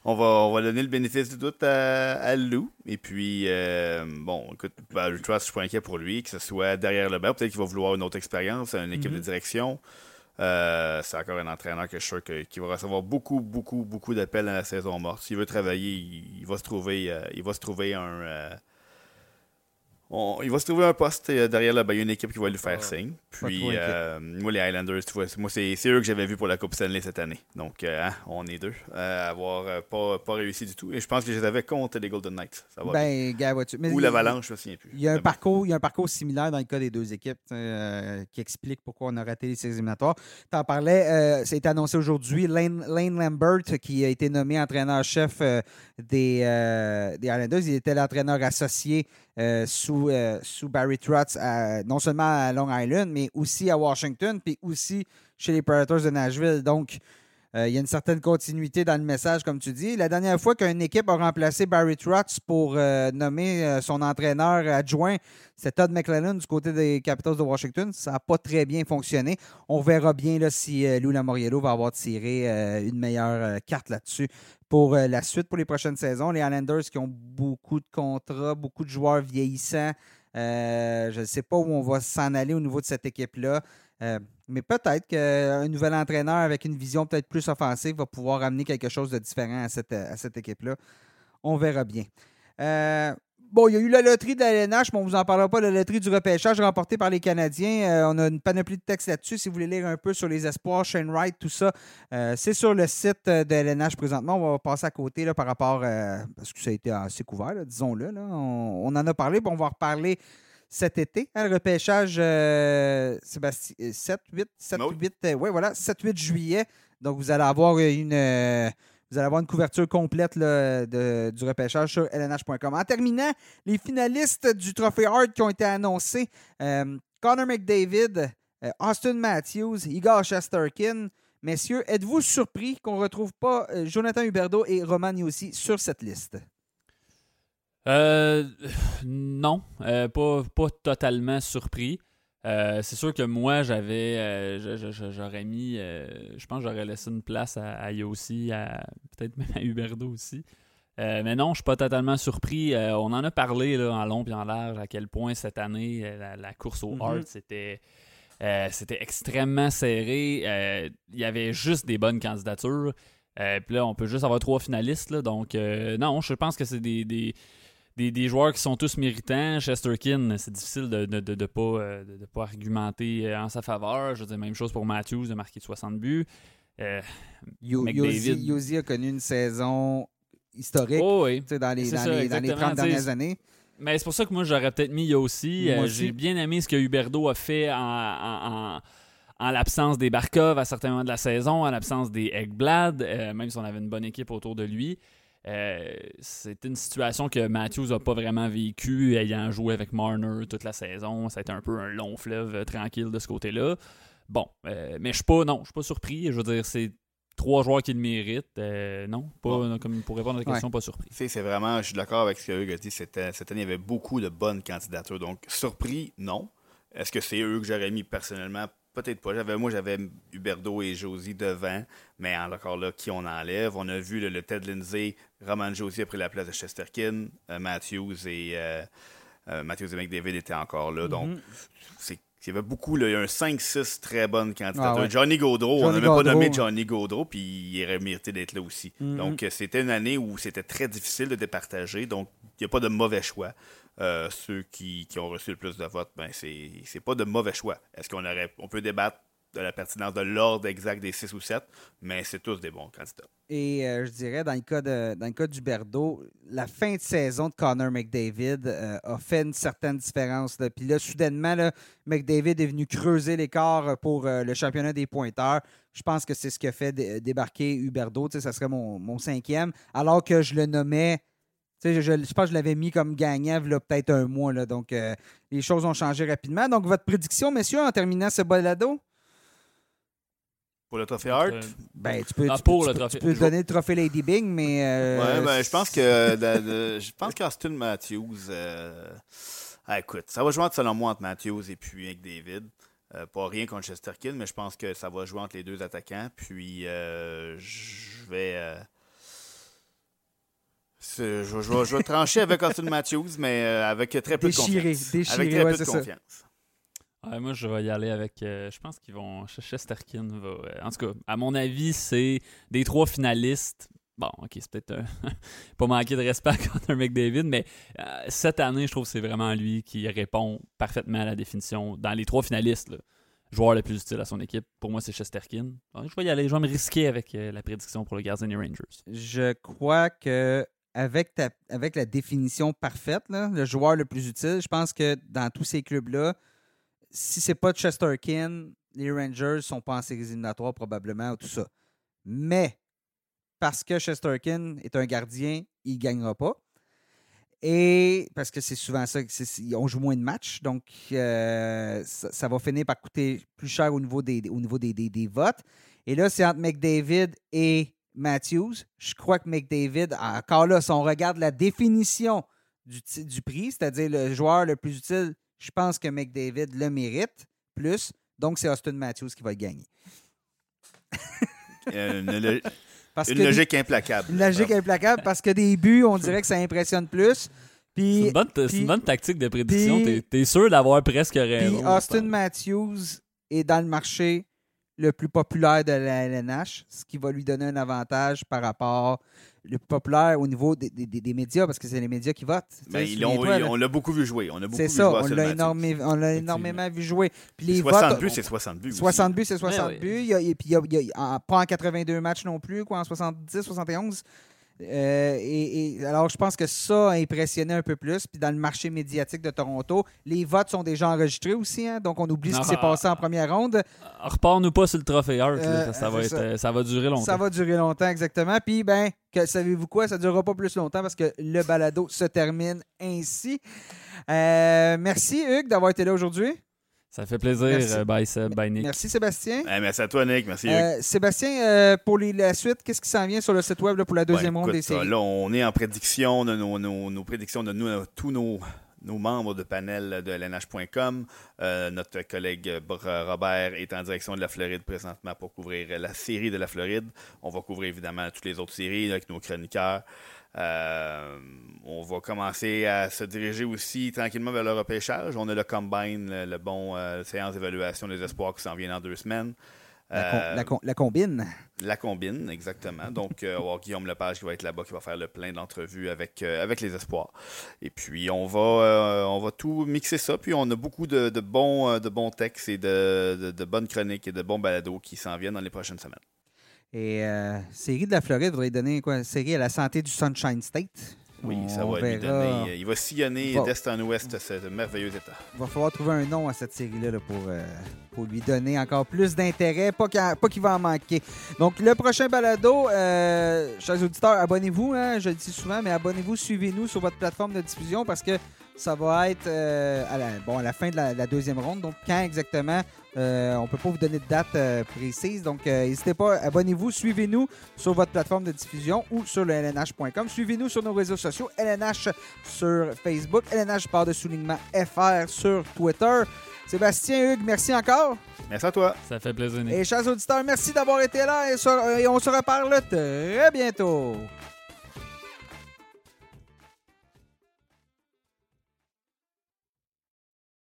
on va, on va donner le bénéfice du doute à, Lou. Et puis, euh, bon, écoute, ben, je suis pas inquiet pour lui, que ce soit derrière le banc. Peut-être qu'il va vouloir une autre expérience, une équipe de mhm. direction. Euh, c'est encore un entraîneur que je suis qu'il va recevoir beaucoup, beaucoup, beaucoup d'appels dans la saison morte. S'il veut travailler, il, va se euh, il va se trouver un il va se trouver un poste euh, derrière là, ben, il y a une équipe qui va lui faire signe. Puis, euh, moi, les Highlanders, tu vois, moi, c'est eux que j'avais vu pour la Coupe Stanley cette année. Donc, euh, hein, on est deux à avoir pas, pas, réussi du tout. Et je pense que je les avais contre les Golden Knights. Ça va ben, gars, Ou l'Avalanche, je me souviens plus. Il y, a un parcours, il y a un parcours similaire dans le cas des deux équipes qui explique pourquoi on a raté les séries éliminatoires. Tu en parlais, ça a été annoncé aujourd'hui. Lane, Lambert, qui a été nommé entraîneur-chef des, des Islanders, il était l'entraîneur associé euh, sous, euh, sous Barry Trotz, non seulement à Long Island, mais aussi à Washington, puis aussi chez les Predators de Nashville. Donc, il y a une certaine continuité dans le message, comme tu dis. La dernière fois qu'une équipe a remplacé Barry Trotz pour nommer son entraîneur adjoint, c'est Todd McLennan du côté des Capitals de Washington. Ça n'a pas très bien fonctionné. On verra bien là, si Lou Lamoriello va avoir tiré une meilleure carte là-dessus pour euh, la suite pour les prochaines saisons. Les Islanders qui ont beaucoup de contrats, beaucoup de joueurs vieillissants. Euh, je ne sais pas où on va s'en aller au niveau de cette équipe-là. Euh, mais peut-être qu'un nouvel entraîneur avec une vision peut-être plus offensive va pouvoir amener quelque chose de différent à cette, à cette équipe-là. On verra bien. Bon, il y a eu la loterie de la LNH, mais on ne vous en parlera pas. La loterie du repêchage remportée par les Canadiens. Euh, on a une panoplie de textes là-dessus. Si vous voulez lire un peu sur les espoirs, Shane Wright, tout ça, euh, c'est sur le site de LNH présentement. On va passer à côté là, par rapport. Euh, parce que ça a été assez couvert, disons-le. On, en a parlé, puis on va reparler cet été. Hein, le repêchage, Sébastien, 7, 8, 7, 8, ouais, voilà, 7, 8 juillet. Donc, vous allez avoir une vous allez avoir une couverture complète de, du repêchage sur lnh.com. En terminant, les finalistes du Trophée Hart qui ont été annoncés euh, Connor McDavid, euh, Austin Matthews, Igor Shesterkin. Messieurs, êtes-vous surpris qu'on ne retrouve pas euh, Jonathan Huberdeau et Roman aussi sur cette liste? non, pas, pas totalement surpris. Euh, c'est sûr que moi, j'avais. Euh, j'aurais mis. Euh, je pense que j'aurais laissé une place à, à Yossi, peut-être même à Huberdo aussi. mais non, je suis pas totalement surpris. on en a parlé là, en long et en large à quel point cette année, la, course au mm c'était. c'était extrêmement serré. Il y avait juste des bonnes candidatures. Puis là, on peut juste avoir trois finalistes. donc, non, je pense que c'est des des, joueurs qui sont tous méritants. Chesterkin, c'est difficile de ne de, euh, de, pas argumenter euh, en sa faveur. Je veux dire, même chose pour Matthews, de marquer 60 buts. Euh, Yosi a connu une saison historique Oh, oui. dans les, dans ça, les, dans les exactement. 30 dernières années. Mais c'est pour ça que moi, j'aurais peut-être mis Yossi. Euh. J'ai bien aimé ce que Huberdo a fait en, en- en- en l'absence des Barkov à certains moments de la saison, en l'absence des Eggblad, euh, même si on avait une bonne équipe autour de lui. Euh, c'est une situation que Matthews n'a pas vraiment vécu, ayant joué avec Marner toute la saison. Ça a été un peu un long fleuve euh, tranquille de ce côté-là. Bon, euh, mais je suis pas, non, je suis pas surpris. Je veux dire, c'est trois joueurs qui le méritent. Euh, non, pas, comme pour répondre à la question, pas surpris. C'est vraiment, je suis d'accord avec ce que Hugues a dit. C'était- Cette année, il y avait beaucoup de bonnes candidatures. Donc, surpris, non. Est-ce que c'est eux que j'aurais mis personnellement Peut-être pas. J'avais, moi, j'avais Huberdo et Josie devant, mais encore là, qui on enlève? On a vu le, le Ted Lindsay, Roman Josie a pris la place de Chesterkin, euh, Matthews et euh, euh, Matthews et McDavid étaient encore là. Donc, Mhm. c'est il y avait beaucoup, là, il y a un 5-6 très bonnes candidatures. Ah ouais. Johnny Gaudreau, on n'a même pas nommé. Johnny Gaudreau, puis il aurait mérité d'être là aussi. Mhm. Donc, c'était une année où c'était très difficile de départager. Donc, il n'y a pas de mauvais choix. Euh, ceux qui, qui ont reçu le plus de votes, ben, c'est pas de mauvais choix. Est-ce qu'on aurait on peut débattre de la pertinence de l'ordre exact des 6 ou 7, mais c'est tous des bons candidats. Et euh, je dirais, dans le cas de dans le cas la fin de saison de Connor McDavid euh, a fait une certaine différence. Puis là, soudainement, là, McDavid est venu creuser l'écart pour le championnat des pointeurs. Je pense que c'est ce qui a fait dé- débarquer Huberdo. Ça serait mon, mon cinquième. Alors que je le nommais. Tu sais, Je, je, je pense que je l'avais mis comme gagnant il y a peut-être un mois. Là, donc, euh, les choses ont changé rapidement. Donc, votre prédiction, messieurs, en terminant ce balado? Pour le trophée Hart, Euh, Ben, tu peux, Ah, tu pour peux- le tu peux- trophée. tu peux donner le trophée Lady Bing, mais. euh, Ouais, ben, je pense que de- de- je pense qu'Austin Matthews. euh, ah, écoute, ça va jouer entre, selon moi entre Matthews et puis avec David. Euh, pas rien contre Chesterkin, mais je pense que ça va jouer entre les deux attaquants. Puis euh, je vais. Je, je vais, je vais trancher avec Austin Matthews, mais euh, avec très peu Déchiré, de confiance. déchiré, avec très ouais, peu de ça. confiance. Ouais, moi, je vais y aller avec. euh, je pense qu'ils vont. Ch- Chesterkin va. euh, en tout cas, à mon avis, c'est des trois finalistes. Bon, ok, c'est peut-être pas manquer de respect à Connor McDavid, mais euh, cette année, je trouve que c'est vraiment lui qui répond parfaitement à la définition. Dans les trois finalistes, là, joueur le plus utile à son équipe, pour moi, c'est Chesterkin. Je vais y aller. Je vais me risquer avec euh, la prédiction pour le gardien des Rangers. Je crois que avec, ta- avec la définition parfaite, le joueur le plus utile, je pense que dans tous ces clubs-là, si c'est pas Chesterkin, les Rangers sont pas en séries éliminatoires probablement ou tout ça. Mais parce que Chesterkin est un gardien, il ne gagnera pas. Et parce que c'est souvent ça, on joue moins de matchs, donc euh, ça, ça va finir par coûter plus cher au niveau des, au niveau des, des- des votes. Et là, c'est entre McDavid et Matthews. Je crois que McDavid, encore là, si on regarde la définition du, prix, c'est-à-dire le joueur le plus utile, je pense que McDavid le mérite plus. Donc, c'est Austin Matthews qui va le gagner. Euh, Une, lo- Parce une que logique implacable. une logique implacable parce que des buts, on dirait que ça impressionne plus. C'est Puis une, bonne, c'est puis- une bonne tactique de prédiction. T'es t'es sûr d'avoir presque Puis raison. Austin Matthews est dans le marché le plus populaire de la LNH, ce qui va lui donner un avantage par rapport le plus populaire au niveau des, des- des- des médias, parce que c'est les médias qui votent. Ben, sais, ils l'ont- souviens-toi, là. on l'a beaucoup vu jouer. On a beaucoup C'est vu ça, jouer on l'a on énormément vu jouer. Puis les 60 votes, buts, c'est 60 buts. aussi. 60 buts, c'est 60 Ouais, ouais. buts. Il y a- et puis il y a, il y a- en- pas en 82 matchs non plus, quoi, en 70, 71. Euh, et, et alors, je pense que ça a impressionné un peu plus. Puis dans le marché médiatique de Toronto, les votes sont déjà enregistrés aussi. hein, donc, on oublie ce qui Ah. s'est passé en première ronde. Repars-nous pas sur le trophée Hart. Euh, ça, va c'est être, ça. ça va durer longtemps. Ça va durer longtemps, exactement. Puis, ben, que, savez-vous quoi? Ça ne durera pas plus longtemps parce que le balado se termine ainsi. Euh, merci, Hugues, d'avoir été là aujourd'hui. Ça fait plaisir. Merci. euh, bye Seb, bye Nick. Merci, Sébastien. Eh, merci à toi, Nick. Merci. Euh, Sébastien, euh, pour les- la suite, qu'est-ce qui s'en vient sur le site web là, pour la deuxième Ben, ronde écoute, des séries? Là, on est en prédiction de nos, nos- nos prédictions de nous, tous nos, nos membres de panel de LNH.com. Euh, notre collègue Robert est en direction de la Floride présentement pour couvrir la série de la Floride. On va couvrir évidemment toutes les autres séries là, avec nos chroniqueurs. Euh, on va commencer à se diriger aussi tranquillement vers le repêchage. On a le Combine, le, le bon euh, séance d'évaluation des espoirs qui s'en vient dans deux semaines. La, Euh, combine. la combine, exactement. Donc, euh, on va avoir Guillaume Lepage qui va être là-bas, qui va faire le plein d'entrevues avec, euh, avec les espoirs. Et puis, on va, on va tout mixer ça. Puis, on a beaucoup de, de bons, de bons textes et de, de- de bonnes chroniques et de bons balados qui s'en viennent dans les prochaines semaines. Et euh, série de la Floride voudrait donner quoi? Série à la santé du Sunshine State? Oui, On ça va lui verra. donner. Il va sillonner d'est en ouest ce merveilleux État. Il va falloir trouver un nom à cette série-là là, pour, euh, pour lui donner encore plus d'intérêt, pas qu'il pas qu'il va en manquer. Donc, le prochain balado, euh, chers auditeurs, abonnez-vous, hein, je le dis souvent, mais abonnez-vous, suivez-nous sur votre plateforme de diffusion parce que ça va être euh, à, la, bon, à la fin de la, la deuxième ronde. Donc, quand exactement, euh, on ne peut pas vous donner de date euh, précise. Donc, euh, n'hésitez pas, abonnez-vous, suivez-nous sur votre plateforme de diffusion ou sur le LNH.com. Suivez-nous sur nos réseaux sociaux, LNH sur Facebook, LNH par de soulignement FR sur Twitter. Sébastien Hugues, merci encore. Merci à toi. Ça fait plaisir, Nick. Et chers auditeurs, merci d'avoir été là et, sur- et on se reparle très bientôt.